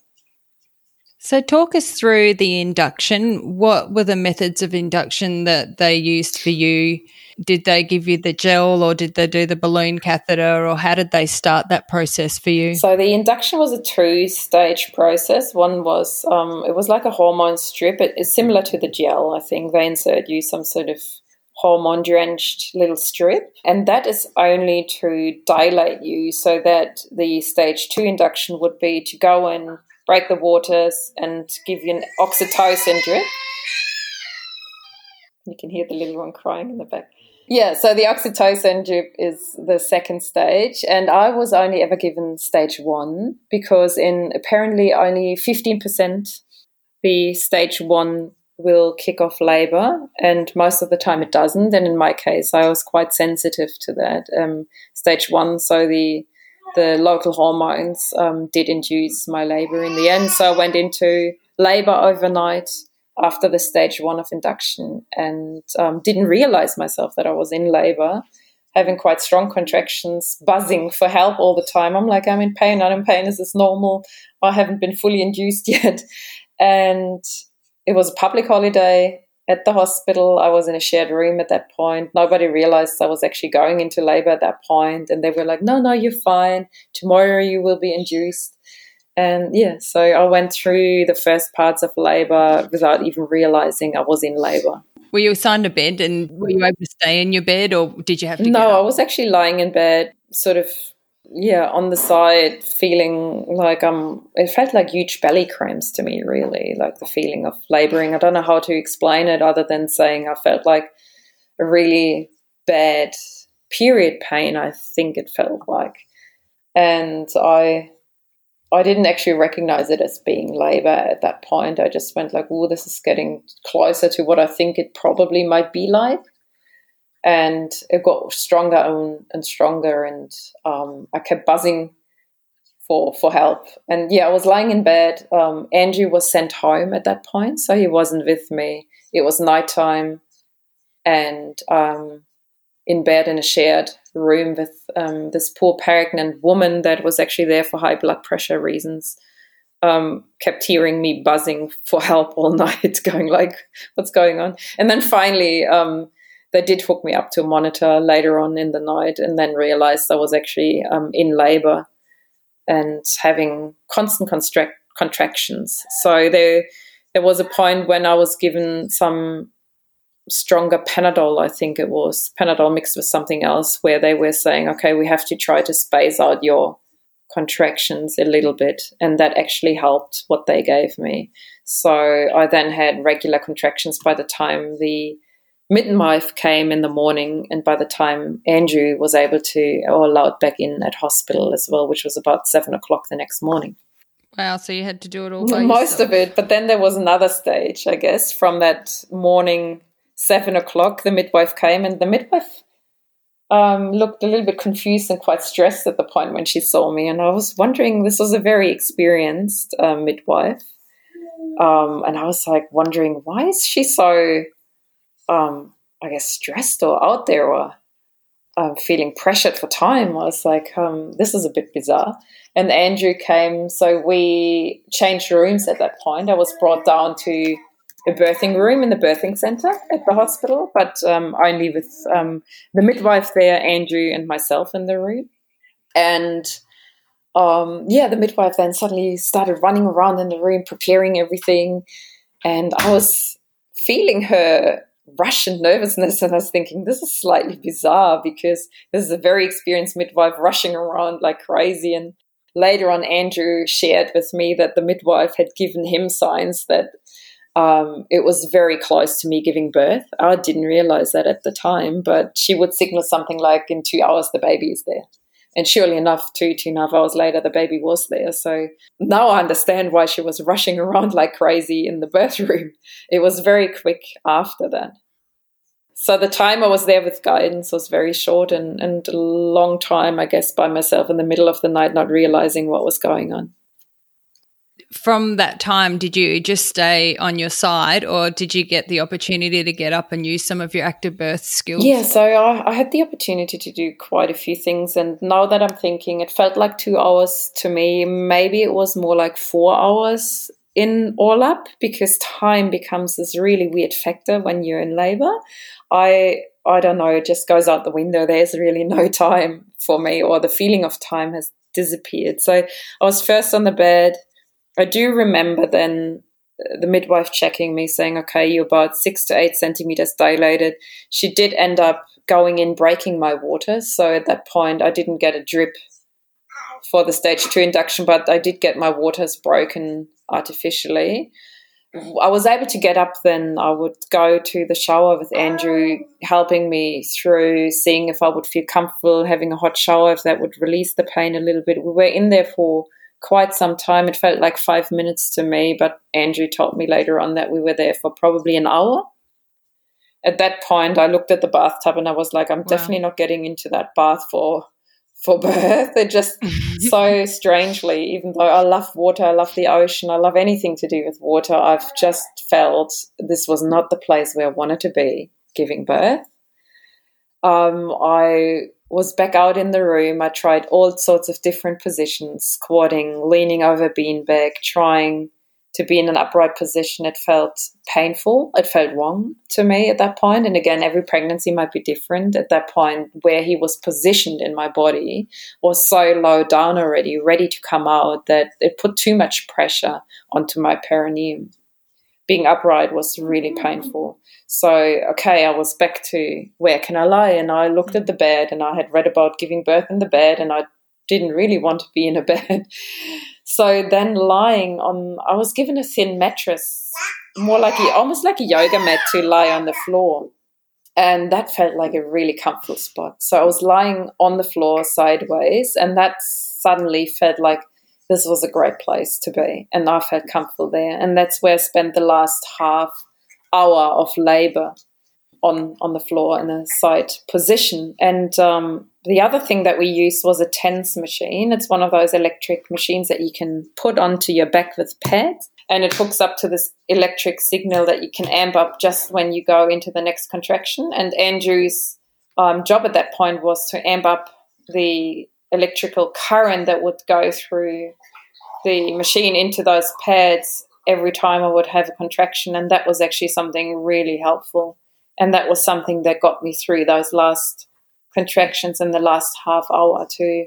So, talk us through the induction. What were the methods of induction that they used for you? Did they give you the gel or did they do the balloon catheter or how did they start that process for you? So the induction was a two stage process. One was, um, it was like a hormone strip. It is similar to the gel, I think. They insert you some sort of hormone drenched little strip. And that is only to dilate you so that the stage two induction would be to go and break the waters and give you an oxytocin drip. You can hear the little one crying in the back. Yeah, so the oxytocin drip is the second stage, and I was only ever given stage one because in apparently only 15% the stage one will kick off labor, and most of the time it doesn't. And in my case, I was quite sensitive to that um, stage one, so the the local hormones um, did induce my labor in the end. So I went into labor overnight after the stage one of induction and um, didn't realize myself that I was in labor, having quite strong contractions, buzzing for help all the time. I'm like, I'm in pain, I'm in pain. Is this normal? I haven't been fully induced yet. And it was a public holiday at the hospital. I was in a shared room at that point. Nobody realized I was actually going into labor at that point, and they were like, "No, no, you're fine. Tomorrow you will be induced." And yeah, so I went through the first parts of labor without even realizing I was in labor. Were you assigned a bed, and were you able to stay in your bed, or did you have to? No, I was actually lying in bed, sort of yeah, on the side, feeling like I'm. It felt like huge belly cramps to me, really, like the feeling of laboring. I don't know how to explain it other than saying I felt like a really bad period pain. I think it felt like, and I, I didn't actually recognize it as being labor at that point. I just went like, "Oh, this is getting closer to what I think it probably might be like." And it got stronger and, and stronger and um, i kept buzzing for for help. And yeah i was lying in bed. Um, andrew was sent home at that point so he wasn't with me. It was nighttime and um, in bed in a shared room with um, this poor pregnant woman that was actually there for high blood pressure reasons um, kept hearing me buzzing for help all night, going like, "What's going on?" And then finally, um, they did hook me up to a monitor later on in the night and then realized I was actually um, in labor and having constant contractions. So there, there was a point when I was given some stronger Panadol, I think it was Panadol mixed with something else, where they were saying, okay, we have to try to space out your contractions a little bit. And that actually helped what they gave me. So I then had regular contractions by the time the midwife came in the morning, and by the time Andrew was able to, or allowed back in at hospital as well, which was about seven o'clock the next morning. Wow, so you had to do it all Most yourself. of it, but then there was another stage, I guess, from that morning, seven o'clock, the midwife came, and the midwife um, looked a little bit confused and quite stressed at the point when she saw me. And I was wondering, this was a very experienced uh, midwife. Um, and I was like wondering, why is she so um, I guess, stressed or out there or um, feeling pressured for time. I was like, um, this is a bit bizarre. And Andrew came, so we changed rooms at that point. I was brought down to a birthing room in the birthing center at the hospital, but um, only with um, the midwife there, Andrew, and myself in the room. And um, yeah, the midwife then suddenly started running around in the room, preparing everything. And I was feeling her rush and nervousness. And I was thinking, this is slightly bizarre because this is a very experienced midwife rushing around like crazy. And later on, Andrew shared with me that the midwife had given him signs that um, it was very close to me giving birth. I didn't realize that at the time, but she would signal something like, in two hours, the baby is there. And surely enough, two, two and a half hours later, the baby was there. So now I understand why she was rushing around like crazy in the birth room. It was very quick after that. So the time I was there with guidance was very short and, and a long time, I guess, by myself in the middle of the night, not realizing what was going on from that time, did you just stay on your side or did you get the opportunity to get up and use some of your active birth skills? Yeah, so I, I, had the opportunity to do quite a few things. And now that I'm thinking, it felt like two hours to me. Maybe it was more like four hours in all up because time becomes this really weird factor when you're in labor. I I don't know, it just goes out the window. There's really no time for me, or the feeling of time has disappeared. So I was first on the bed I do remember then uh, the midwife checking me saying, okay, you're about six to eight centimeters dilated. She did end up going in breaking my water. So at that point, I didn't get a drip for the stage two induction, but I did get my waters broken artificially. I was able to get up then. I would go to the shower with Andrew, helping me through, seeing if I would feel comfortable having a hot shower, if that would release the pain a little bit. We were in there for quite some time. It felt like five minutes to me, but Andrew told me later on that we were there for probably an hour. At that point, I looked at the bathtub and I was like, I'm wow. definitely not getting into that bath for for birth. It just so strangely, even though I love water, I love the ocean, I love anything to do with water, I've just felt this was not the place where I wanted to be giving birth. Um, I was back out in the room. I tried all sorts of different positions, squatting, leaning over a beanbag, trying to be in an upright position. It felt painful. It felt wrong to me at that point. And again, every pregnancy might be different. At that point, where he was positioned in my body was so low down already, ready to come out, that it put too much pressure onto my perineum. Being upright was really mm. painful. So, okay, I was back to where can I lie? And I looked at mm. the bed and I had read about giving birth in the bed and I didn't really want to be in a bed. So then lying on, I was given a thin mattress, more like a, almost like a yoga mat to lie on the floor. And that felt like a really comfortable spot. So I was lying on the floor sideways and that suddenly felt like this was a great place to be. And I felt comfortable there. And that's where I spent the last half hour of labor on on the floor in a side position. And um, the other thing that we used was a TENS machine. It's one of those electric machines that you can put onto your back with pads, and it hooks up to this electric signal that you can amp up just when you go into the next contraction. And Andrew's um, job at that point was to amp up the electrical current that would go through the machine into those pads every time I would have a contraction. And that was actually something really helpful. And that was something that got me through those last contractions in the last half hour to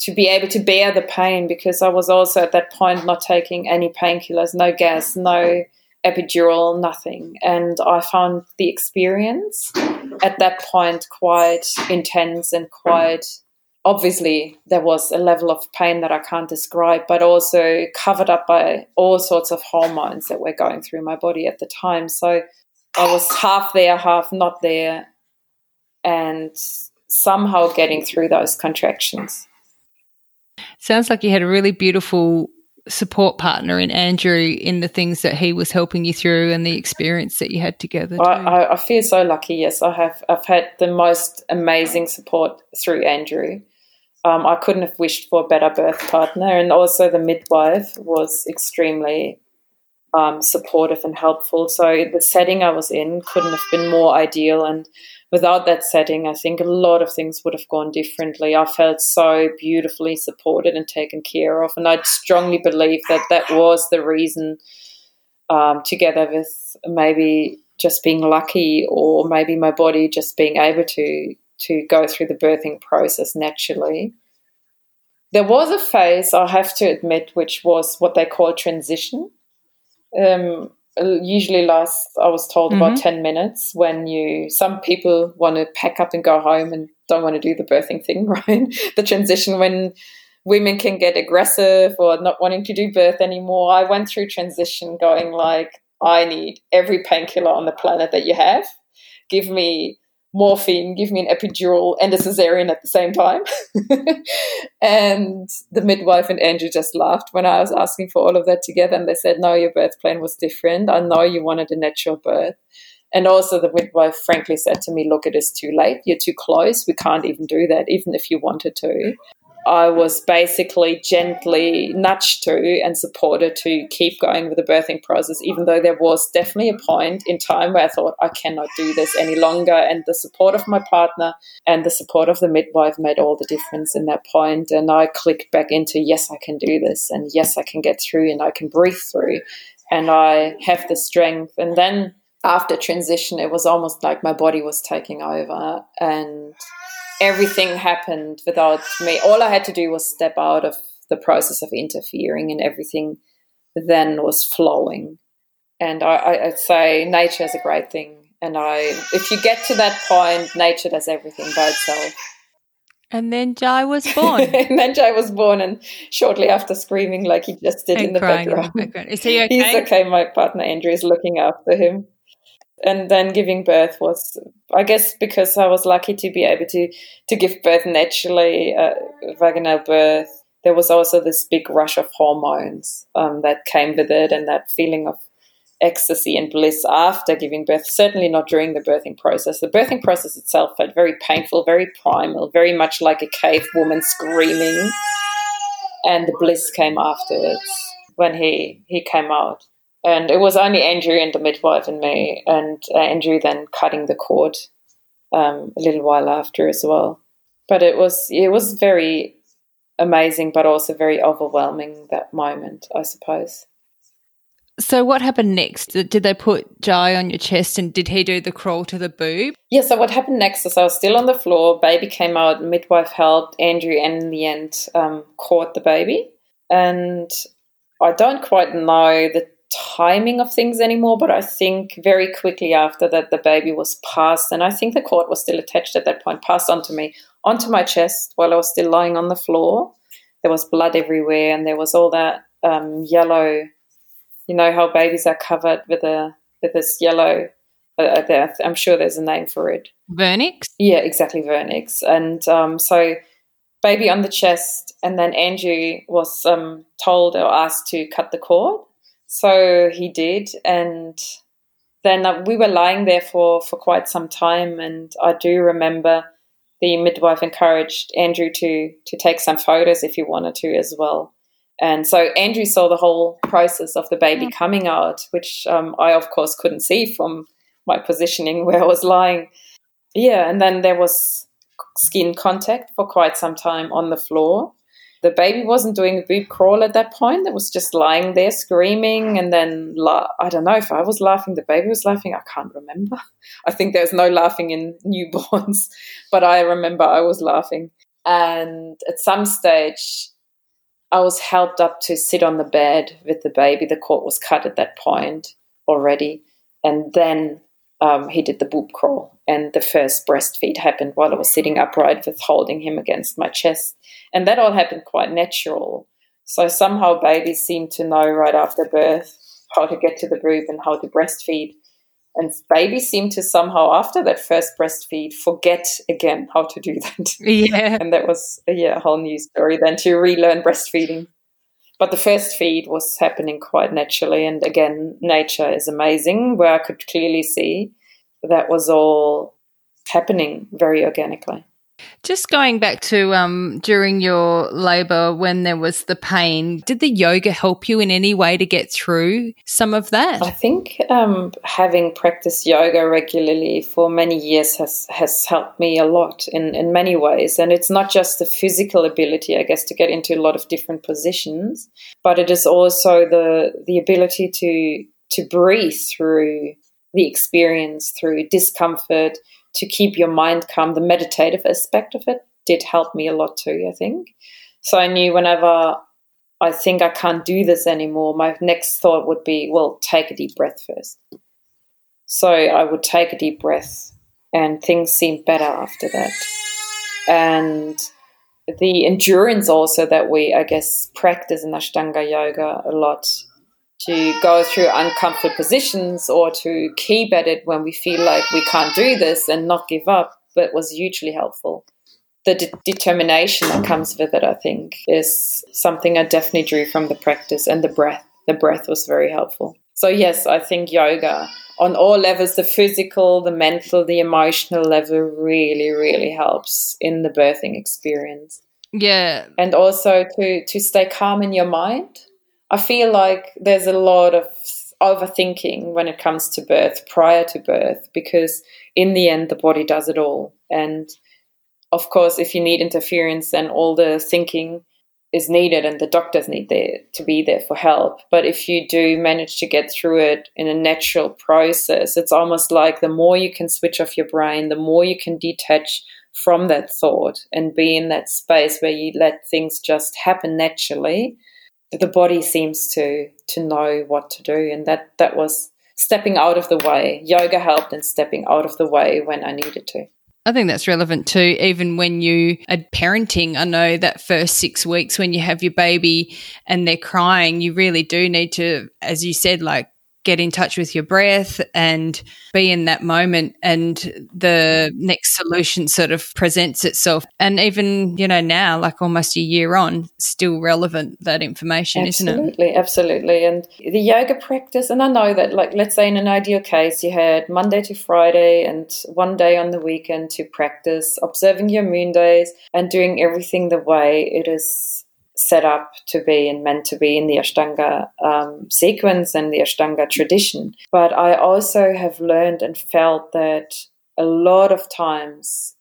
to be able to bear the pain because I was also at that point not taking any painkillers, no gas, no epidural, nothing. And I found the experience at that point quite intense and quite obviously there was a level of pain that I can't describe, but also covered up by all sorts of hormones that were going through my body at the time. So I was half there, half not there, and somehow getting through those contractions. Sounds like you had a really beautiful support partner in Andrew in the things that he was helping you through and the experience that you had together. I, I, feel so lucky. Yes, I have. I've had the most amazing support through Andrew um, I couldn't have wished for a better birth partner. And also, the midwife was extremely um, supportive and helpful. So, the setting I was in couldn't have been more ideal. And without that setting, I think a lot of things would have gone differently. I felt so beautifully supported and taken care of. And I strongly believe that that was the reason, um, together with maybe just being lucky or maybe my body just being able to to go through the birthing process naturally. There was a phase, I have to admit, which was what they call transition. Um, usually lasts, I was told, mm-hmm. about 10 minutes when you, some people want to pack up and go home and don't want to do the birthing thing, right? the transition when women can get aggressive or not wanting to do birth anymore. I went through transition going like, I need every painkiller on the planet that you have. Give me morphine, give me an epidural and a cesarean at the same time. and the midwife and Andrew just laughed when I was asking for all of that together. And they said, no, your birth plan was different. I know you wanted a natural birth. And also, the midwife frankly said to me, Look, it is too late. You're too close. We can't even do that, even if you wanted to. I was basically gently nudged to and supported to keep going with the birthing process, even though there was definitely a point in time where I thought, I cannot do this any longer. And the support of my partner and the support of the midwife made all the difference in that point. And I clicked back into, yes, I can do this. And yes, I can get through and I can breathe through. And I have the strength. And then after transition, it was almost like my body was taking over and everything happened without me. All I had to do was step out of the process of interfering, and everything then was flowing. And I, would say nature is a great thing. And I, if you get to that point, nature does everything by itself. And then Jai was born. and then Jai was born, and shortly after, screaming like he just did in the, background. in the background. Is he okay? He's okay. My partner Andrew is looking after him and then giving birth was i guess because i was lucky to be able to to give birth naturally uh, vaginal birth. There was also this big rush of hormones um, that came with it and that feeling of ecstasy and bliss after giving birth certainly not during the birthing process. The birthing process itself felt very painful very primal very much like a cave woman screaming. And the bliss came afterwards when he he came out and it was only Andrew and the midwife and me, and uh, Andrew then cutting the cord um, a little while after as well. But it was it was very amazing, but also very overwhelming that moment, I suppose. So what happened next? Did they put Jai on your chest and did he do the crawl to the boob? Yeah, so what happened next is I was still on the floor, baby came out, midwife helped, Andrew and in the end um, caught the baby. And I don't quite know the timing of things anymore, but I think very quickly after that, the baby was passed, and I think the cord was still attached at that point, passed onto me, onto my chest while I was still lying on the floor. There was blood everywhere, and there was all that um, yellow. You know how babies are covered with a with this yellow. Uh, uh I'm sure there's a name for it. Vernix. Yeah, exactly, vernix. And um, so, baby on the chest, and then Andrew was um, told or asked to cut the cord so he did, and then uh, we were lying there for, for quite some time. And I do remember the midwife encouraged Andrew to to take some photos if he wanted to as well. And so Andrew saw the whole process of the baby mm. coming out, which um, I of course couldn't see from my positioning where I was lying. Yeah, and then there was skin contact for quite some time on the floor the baby wasn't doing a boob crawl at that point. It was just lying there screaming. And then la- I don't know if I was laughing, the baby was laughing. I can't remember. I think there's no laughing in newborns, but I remember I was laughing. And at some stage, I was helped up to sit on the bed with the baby. The cord was cut at that point already. And then um, he did the boob crawl, and the first breastfeed happened while I was sitting upright with holding him against my chest. And that all happened quite natural. So somehow babies seem to know right after birth how to get to the boob and how to breastfeed. And babies seem to somehow, after that first breastfeed, forget again how to do that. Yeah. and that was yeah, a whole new story then to relearn breastfeeding. But the first feed was happening quite naturally. And again, nature is amazing, where I could clearly see that was all happening very organically. Just going back to um, during your labor when there was the pain, did the yoga help you in any way to get through some of that? I think um, having practiced yoga regularly for many years has, has helped me a lot in, in many ways. And it's not just the physical ability, I guess, to get into a lot of different positions, but it is also the, the ability to, to breathe through the experience, through discomfort to keep your mind calm, the meditative aspect of it did help me a lot too, I think. So I knew whenever I think I can't do this anymore, my next thought would be, well, take a deep breath first. So I would take a deep breath, and things seemed better after that. And the endurance also that we, I guess, practice in Ashtanga yoga a lot to go through uncomfortable positions or to keep at it when we feel like we can't do this and not give up, but was hugely helpful. The de- determination that comes with it, I think, is something I definitely drew from the practice and the breath. The breath was very helpful. So, yes, I think yoga on all levels the physical, the mental, the emotional level really, really helps in the birthing experience. Yeah. And also to, to stay calm in your mind I feel like there's a lot of overthinking when it comes to birth, prior to birth, because in the end, the body does it all. And of course, if you need interference, then all the thinking is needed and the doctors need there to be there for help. But if you do manage to get through it in a natural process, it's almost like the more you can switch off your brain, the more you can detach from that thought and be in that space where you let things just happen naturally the body seems to to know what to do. And that that was stepping out of the way. Yoga helped in stepping out of the way when i needed to. I think that's relevant too. Even when you are parenting, I know that first six weeks when you have your baby and they're crying, you really do need to, as you said, like get in touch with your breath and be in that moment and the next solution sort of presents itself. And even you know now like almost a year on still relevant that information absolutely, isn't it? Absolutely, absolutely. And the yoga practice and i know that like let's say in an ideal case you had monday to friday and one day on the weekend to practice observing your moon days and doing everything the way it is set up to be and meant to be in the Ashtanga um, sequence and the Ashtanga tradition. But I also have learned and felt that a lot of times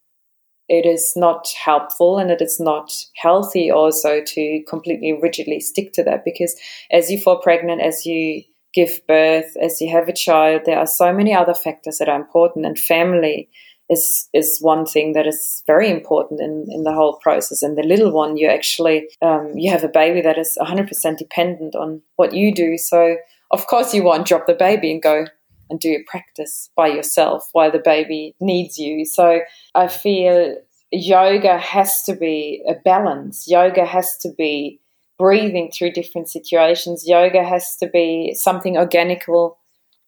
it is not helpful and it is not healthy also to completely rigidly stick to that because as you fall pregnant, as you give birth, as you have a child, there are so many other factors that are important and family is is one thing that is very important in, in the whole process. And the little one, you actually um, you have a baby that is 100% dependent on what you do. So of course you won't drop the baby and go and do a practice by yourself while the baby needs you. So I feel yoga has to be a balance. Yoga has to be breathing through different situations. Yoga has to be something organical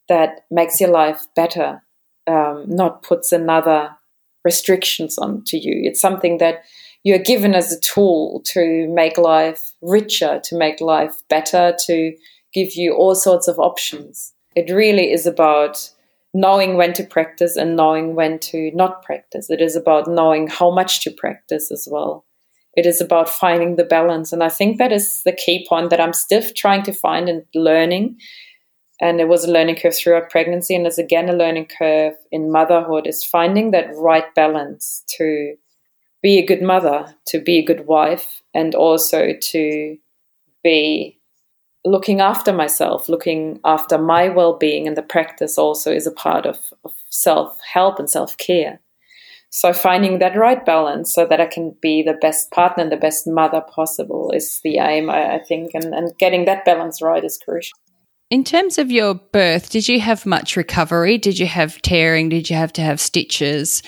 that makes your life better um, not puts another restrictions onto you. It's something that you're given as a tool to make life richer, to make life better, to give you all sorts of options. It really is about knowing when to practice and knowing when to not practice. It is about knowing how much to practice as well. It is about finding the balance. And I think that is the key point that I'm still trying to find and learning and it was a learning curve throughout pregnancy. And there's again a learning curve in motherhood is finding that right balance to be a good mother to be a good wife and also to be looking after myself looking after my well-being. And the practice also is a part of, of self-help and self-care. So finding that right balance so that I can be the best partner and the best mother possible is the aim, I, I think, and, and getting that balance right is crucial. In terms of your birth, did you have much recovery? Did you have tearing? Did you have to have stitches?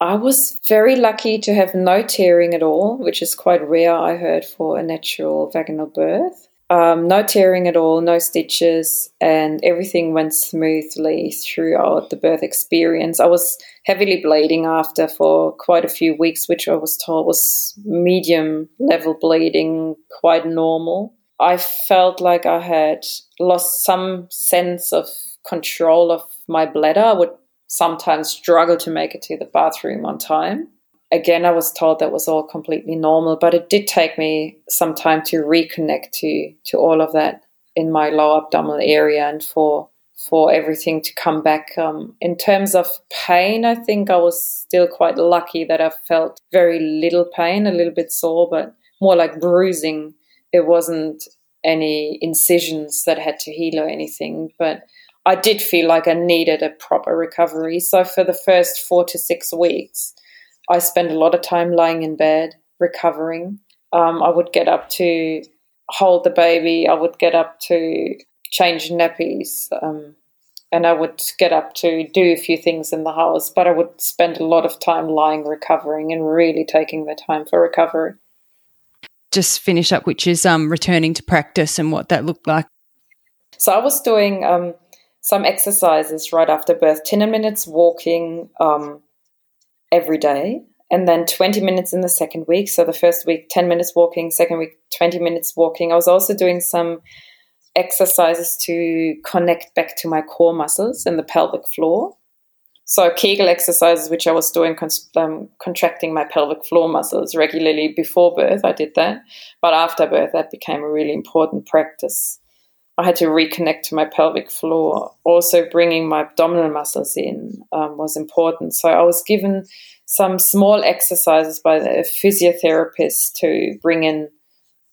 I was very lucky to have no tearing at all, which is quite rare, I heard, for a natural vaginal birth. Um, no tearing at all, no stitches, and everything went smoothly throughout the birth experience. I was heavily bleeding after for quite a few weeks, which I was told was medium level bleeding, quite normal. I felt like I had lost some sense of control of my bladder. I would sometimes struggle to make it to the bathroom on time. Again, I was told that was all completely normal, but it did take me some time to reconnect to to all of that in my lower abdominal area and for for everything to come back. Um, in terms of pain, I think I was still quite lucky that I felt very little pain, a little bit sore, but more like bruising it wasn't any incisions that had to heal or anything, but I did feel like I needed a proper recovery. So for the first four to six weeks, I spent a lot of time lying in bed recovering. Um, I would get up to hold the baby. I would get up to change nappies. Um, and I would get up to do a few things in the house, but I would spend a lot of time lying recovering and really taking the time for recovery just finish up, which is um, returning to practice and what that looked like. So I was doing um, some exercises right after birth 10 minutes walking um, every day, and then 20 minutes in the second week. So the first week, 10 minutes walking, second week, 20 minutes walking. I was also doing some exercises to connect back to my core muscles and the pelvic floor. So Kegel exercises, which I was doing, um, contracting my pelvic floor muscles regularly before birth. I did that, but after birth, that became a really important practice. I had to reconnect to my pelvic floor. Also, bringing my abdominal muscles in um, was important. So I was given some small exercises by the physiotherapist to bring in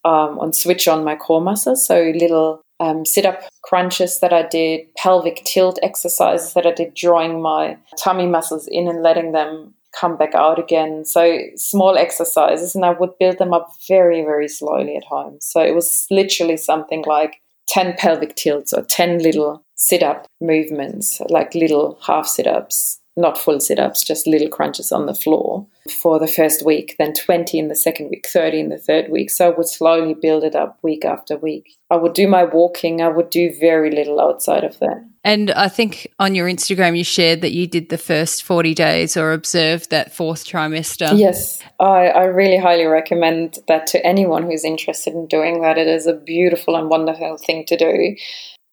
um, and switch on my core muscles. So little um, sit up crunches that I did, pelvic tilt exercises that I did, drawing my tummy muscles in and letting them come back out again. So small exercises, and I would build them up very, very slowly at home. So it was literally something like 10 pelvic tilts or 10 little sit up movements, like little half sit ups not full sit ups, just little crunches on the floor for the first week, then 20 in the second week, 30 in the third week. So I would slowly build it up week after week. I would do my walking, I would do very little outside of that. And I think on your Instagram, you shared that you did the first 40 days or observed that fourth trimester. Yes, I, I really highly recommend that to anyone who's interested in doing that. It is a beautiful and wonderful thing to do.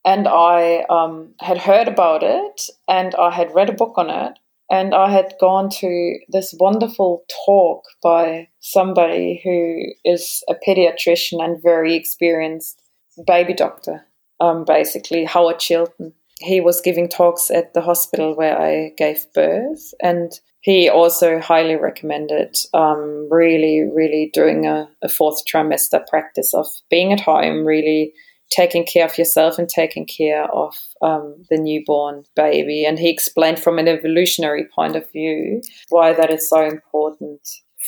And I um, had heard about it and I had read a book on it. And I had gone to this wonderful talk by somebody who is a pediatrician and very experienced baby doctor, um, basically, Howard Chilton. He was giving talks at the hospital where I gave birth. And he also highly recommended um, really, really doing a, a fourth trimester practice of being at home, really taking care of yourself and taking care of um, the newborn baby. And he explained from an evolutionary point of view why that is so important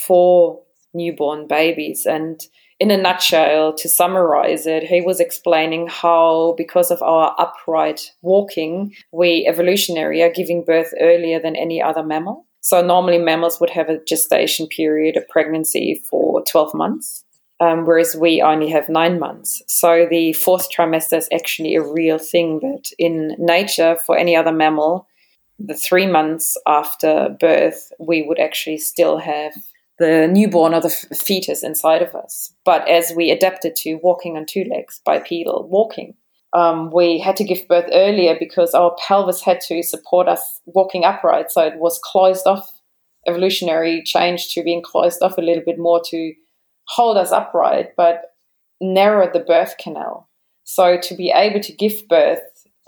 for newborn babies. And in a nutshell, to summarize it, he was explaining how, because of our upright walking, we evolutionary are giving birth earlier than any other mammal. So normally mammals would have a gestation period, a pregnancy for 12 months um, whereas we only have nine months. So the fourth trimester is actually a real thing that in nature, for any other mammal, the three months after birth, we would actually still have the newborn or the fetus inside of us. But as we adapted to walking on two legs, bipedal walking, um, we had to give birth earlier because our pelvis had to support us walking upright. So it was closed off, evolutionary change to being closed off a little bit more to hold us upright, but narrow the birth canal. So to be able to give birth,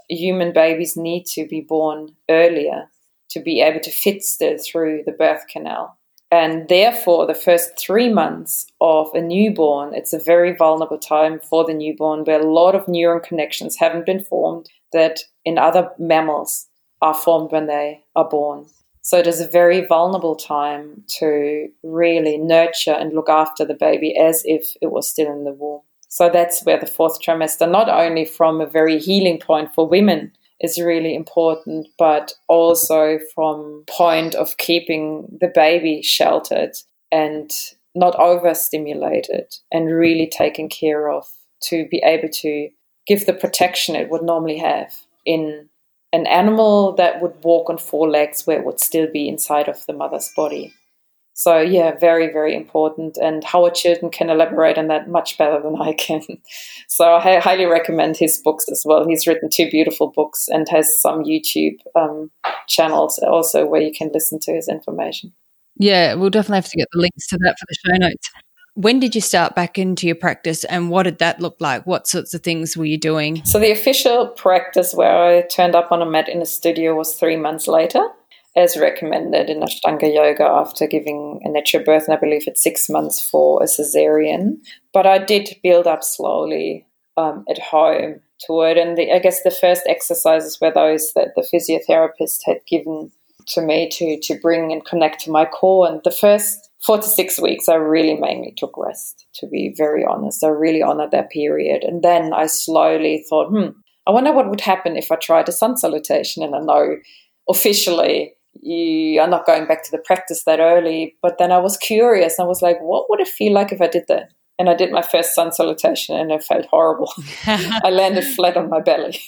human babies need to be born earlier to be able to fit still through the birth canal. And therefore, the first three months of a newborn, it's a very vulnerable time for the newborn where a lot of neuron connections haven't been formed that in other mammals are formed when they are born. So it is a very vulnerable time to really nurture and look after the baby as if it was still in the womb. So that's where the fourth trimester, not only from a very healing point for women, is really important, but also from point of keeping the baby sheltered and not overstimulated and really taken care of to be able to give the protection it would normally have in an animal that would walk on four legs where it would still be inside of the mother's body. So yeah, very, very important. And Howard Chilton can elaborate on that much better than I can. So I highly recommend his books as well. He's written two beautiful books and has some YouTube um, channels also where you can listen to his information. Yeah, we'll definitely have to get the links to that for the show notes. When did you start back into your practice and what did that look like? What sorts of things were you doing? So, the official practice where I turned up on a mat in a studio was three months later, as recommended in Ashtanga Yoga after giving a natural birth, and I believe it's six months for a cesarean. But I did build up slowly um, at home to it. And the, I guess the first exercises were those that the physiotherapist had given to me to, to bring and connect to my core. And the first four to six weeks, I really mainly took rest, to be very honest. I really honored that period. And then I slowly thought, hmm, I wonder what would happen if I tried a sun salutation. And I know officially you are not going back to the practice that early, but then I was curious. I was like, what would it feel like if I did that? and I did my first sun salutation and it felt horrible. I landed flat on my belly.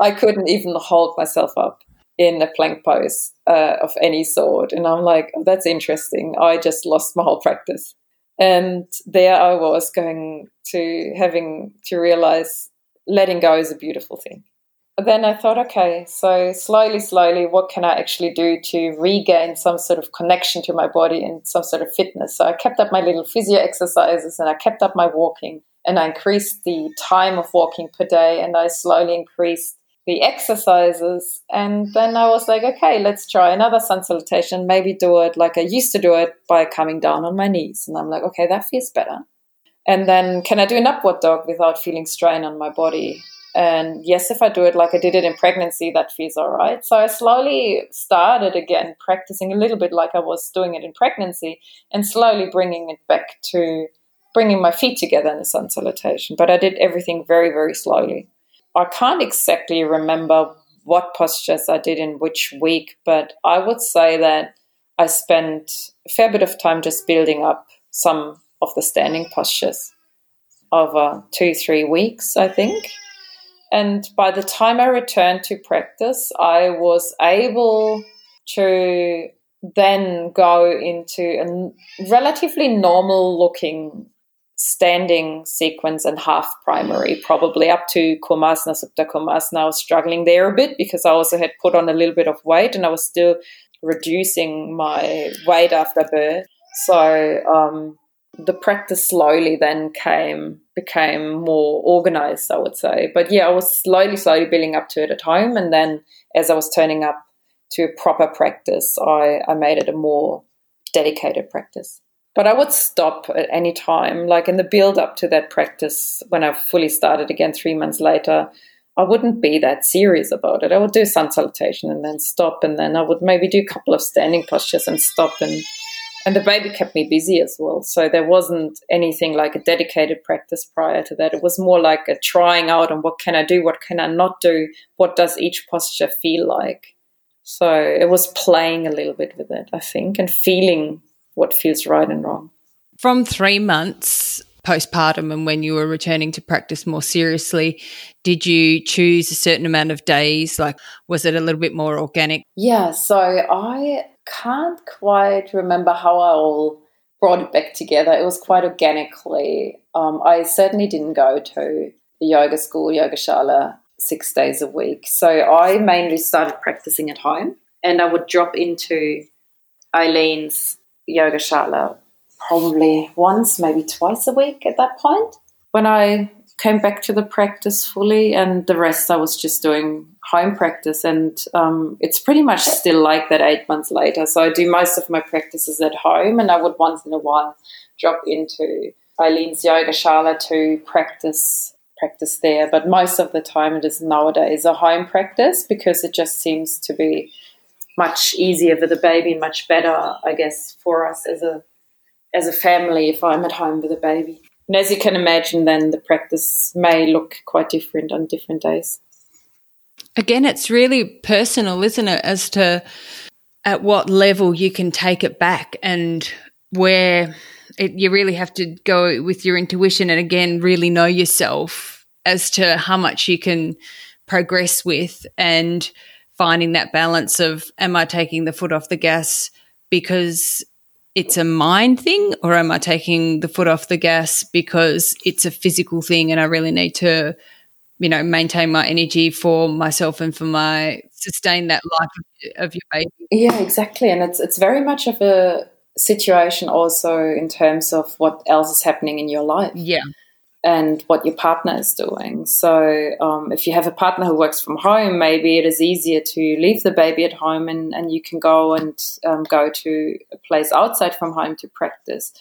I couldn't even hold myself up in a plank pose uh, of any sort. And I'm like, oh, that's interesting. I just lost my whole practice. And there I was going to having to realize letting go is a beautiful thing. But then I thought, okay, so slowly, slowly, what can I actually do to regain some sort of connection to my body and some sort of fitness? So I kept up my little physio exercises and I kept up my walking and I increased the time of walking per day and I slowly increased the exercises. And then I was like, okay, let's try another sun salutation. Maybe do it like I used to do it by coming down on my knees. And I'm like, okay, that feels better. And then can I do an upward dog without feeling strain on my body? And yes, if I do it like I did it in pregnancy, that feels all right. So I slowly started again practicing a little bit like I was doing it in pregnancy and slowly bringing it back to bringing my feet together in a sun salutation. But I did everything very, very slowly. I can't exactly remember what postures I did in which week, but I would say that I spent a fair bit of time just building up some of the standing postures over two, three weeks, I think. And by the time I returned to practice, I was able to then go into a relatively normal looking standing sequence and half primary, probably up to Kurmasana, Supta Kurmasana. I was struggling there a bit because I also had put on a little bit of weight and I was still reducing my weight after birth. So um, the practice slowly then came became more organized, I would say. But yeah, I was slowly, slowly building up to it at home, and then as I was turning up to a proper practice, I, I made it a more dedicated practice. But I would stop at any time. Like in the build up to that practice, when I fully started again three months later, I wouldn't be that serious about it. I would do sun salutation and then stop, and then I would maybe do a couple of standing postures and stop. And and the baby kept me busy as well. So there wasn't anything like a dedicated practice prior to that. It was more like a trying out on what can I do, what can I not do, what does each posture feel like. So it was playing a little bit with it, I think, and feeling what feels right and wrong. From three months postpartum and when you were returning to practice more seriously, did you choose a certain amount of days? Like, was it a little bit more organic? Yeah, so I can't quite remember how I all brought it back together. It was quite organically. Um, I certainly didn't go to the yoga school, Yoga Shala, six days a week. So I mainly started practicing at home and I would drop into Eileen's yoga shala probably once, maybe twice a week at that point. When I came back to the practice fully, and the rest I was just doing home practice. And um, it's pretty much still like that eight months later. So I do most of my practices at home, and I would once in a while drop into Eileen's yoga shala to practice practice there. But most of the time, it is nowadays a home practice because it just seems to be much easier for the baby and much better, I guess, for us as a as a family if I'm at home with a baby. And as you can imagine, then the practice may look quite different on different days. Again, it's really personal, isn't it, as to at what level you can take it back and where it, you really have to go with your intuition and again really know yourself as to how much you can progress with and finding that balance of am I taking the foot off the gas because it's a mind thing or am I taking the foot off the gas because it's a physical thing and I really need to you know maintain my energy for myself and for my sustain that life of, of your baby? Yeah exactly. And it's it's very much of a situation also in terms of what else is happening in your life. Yeah and what your partner is doing. So, um, if you have a partner who works from home, maybe it is easier to leave the baby at home and, and you can go and um, go to a place outside from home to practice.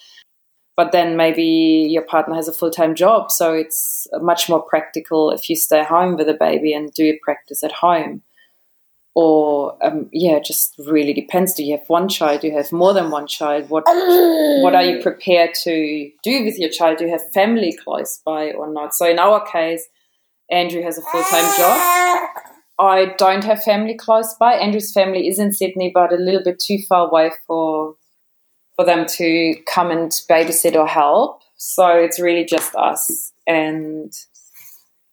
But then maybe your partner has a full time job, so it's much more practical if you stay home with a baby and do your practice at home or um, yeah, just really depends. Do you have one child? Do you have more than one child? What what are you prepared to do with your child? Do you have family close by or not? So in our case, Andrew has a full time job. I don't have family close by. Andrew's family is in Sydney, but a little bit too far away for for them to come and babysit or help. So it's really just us. And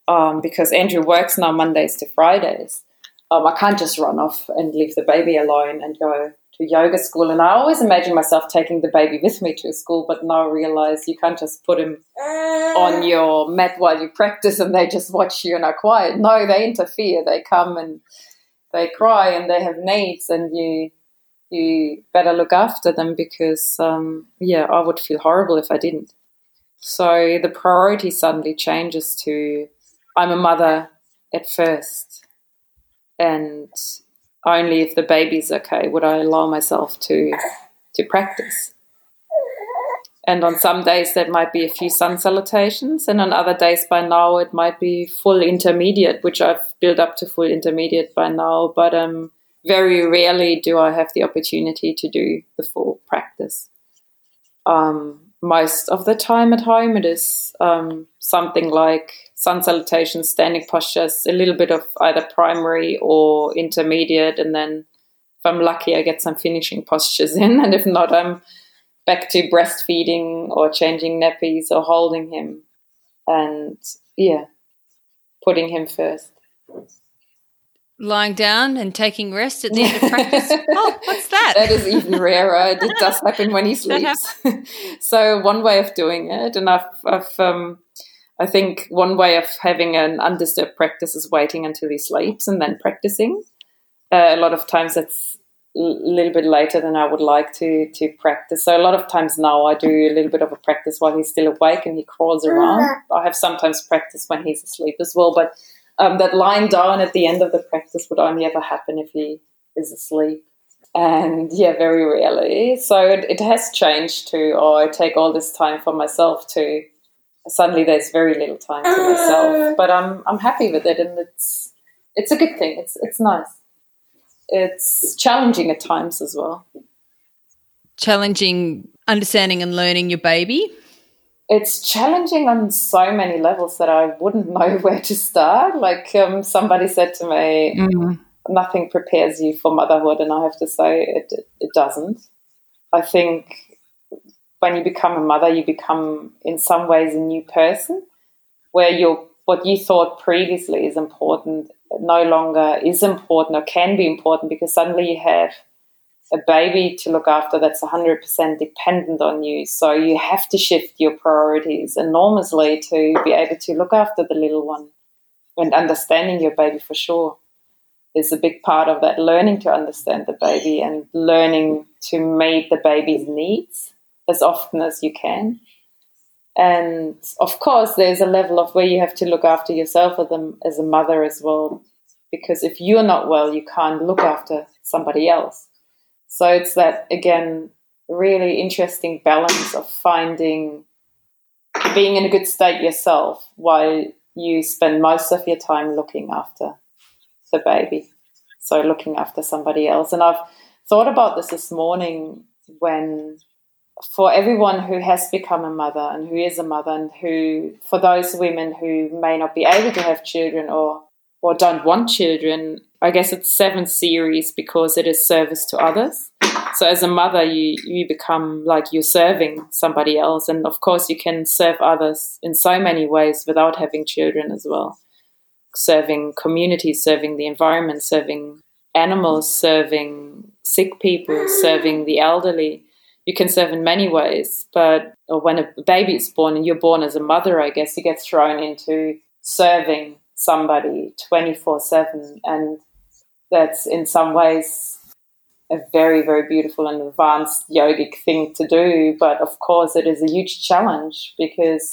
um, because Andrew works now Mondays to Fridays, um, I can't just run off and leave the baby alone and go to yoga school. And I always imagine myself taking the baby with me to school, but now I realize you can't just put him on your mat while you practice and they just watch you and are quiet. No, they interfere. They come and they cry and they have needs, and you you better look after them because um, yeah, I would feel horrible if I didn't. So the priority suddenly changes to I'm a mother at first, and only if the baby's okay would I allow myself to to practice. And on some days that might be a few sun salutations, and on other days by now it might be full intermediate, which I've built up to full intermediate by now. But um, very rarely do I have the opportunity to do the full practice. Um, most of the time at home, it is um, something like sun salutations, standing postures, a little bit of either primary or intermediate, and then if I'm lucky, I get some finishing postures in, and if not, I'm back to breastfeeding or changing nappies or holding him and yeah putting him first. Lying down and taking rest at the end of practice? Oh what's that? That is even rarer. It does happen when he sleeps. so one way of doing it and i've, I've um, i think one way of having an undisturbed practice is waiting until he sleeps and then practicing uh, a lot of times that's a little bit later than I would like to to practice. So a lot of times now I do a little bit of a practice while he's still awake and he crawls around. I have sometimes practice when he's asleep as well, but um, that lying down at the end of the practice would only ever happen if he is asleep. And yeah, very rarely. So it, it has changed to, oh, I take all this time for myself to suddenly there's very little time for myself. But I'm I'm happy with it and it's it's a good thing. It's it's nice it's challenging at times as well. Challenging understanding and learning your baby? It's challenging on so many levels that I wouldn't know where to start. Like um, somebody said to me, mm. nothing prepares you for motherhood, and I have to say it, it doesn't. I think when you become a mother, you become in some ways a new person, where your what you thought previously is important no longer is important or can be important because suddenly you have a baby to look after that's 100% dependent on you. So you have to shift your priorities enormously to be able to look after the little one. And understanding your baby for sure is a big part of that learning to understand the baby and learning to meet the baby's needs as often as you can. And of course, there's a level of where you have to look after yourself as a, as a mother as well. Because if you're not well, you can't look after somebody else. So it's that, again, really interesting balance of finding being in a good state yourself while you spend most of your time looking after the baby. So looking after somebody else. And I've thought about this this morning when for everyone who has become a mother and who is a mother and who for those women who may not be able to have children or or don't want children i guess it's seven series because it is service to others. So as a mother you you become like you're serving somebody else. And of course you can serve others in so many ways without having children as well. Serving communities serving the environment serving animals serving sick people serving the elderly you can serve in many ways, but when a baby is born and you're born as a mother, I guess you get thrown into serving somebody 24 7. And that's in some ways a very, very beautiful and advanced yogic thing to do. But of course, it is a huge challenge because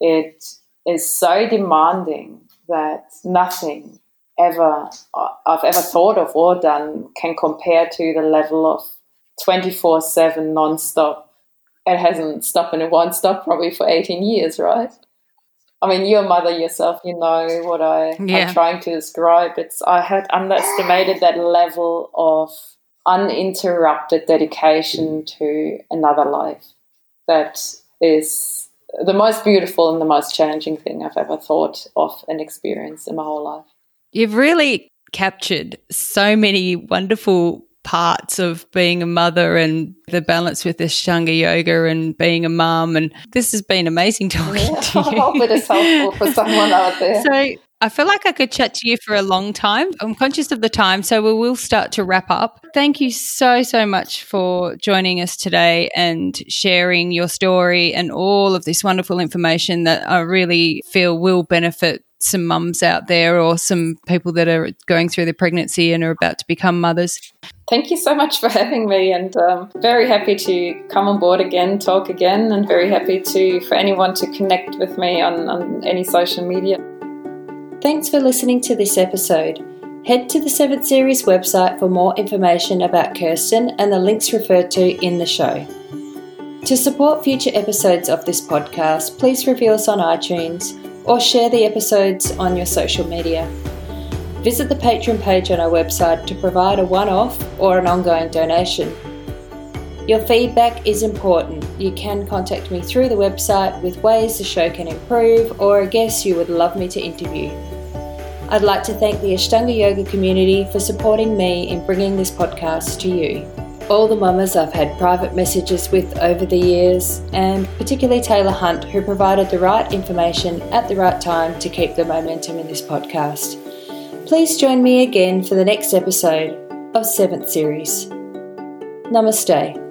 it is so demanding that nothing ever uh, I've ever thought of or done can compare to the level of 24 7 non-stop. It hasn't stopped and it won't stop probably for 18 years right? I mean you're a mother yourself you know what i yeah. i'm trying to describe. It's i had underestimated that level of uninterrupted dedication to another life. That is the most beautiful and the most challenging thing i've ever thought of and experienced in my whole life. You've really captured so many wonderful parts of being a mother and the balance with Ashtanga yoga and being a mum. And this has been amazing talking yeah, to you. I hope it is helpful for someone out there. So I feel like I could chat to you for a long time. I'm conscious of the time, so we will start to wrap up. Thank you so, so much for joining us today and sharing your story and all of this wonderful information that I really feel will benefit some mums out there or some people that are going through the pregnancy and are about to become mothers. Thank you so much for having me, and um, very happy to come on board again, talk again, and very happy to for anyone to connect with me on, on any social media. Thanks for listening to this episode. Head to the 7th Series website for more information about Kirsten and the links referred to in the show. To support future episodes of this podcast, please review us on iTunes or share the episodes on your social media. Visit the Patreon page on our website to provide a one off or an ongoing donation. Your feedback is important. You can contact me through the website with ways the show can improve or a guest you would love me to interview. I'd like to thank the Ashtanga Yoga community for supporting me in bringing this podcast to you. All the mamas I've had private messages with over the years, and particularly Taylor Hunt, who provided the right information at the right time to keep the momentum in this podcast. Please join me again for the next episode of 7th Series. Namaste.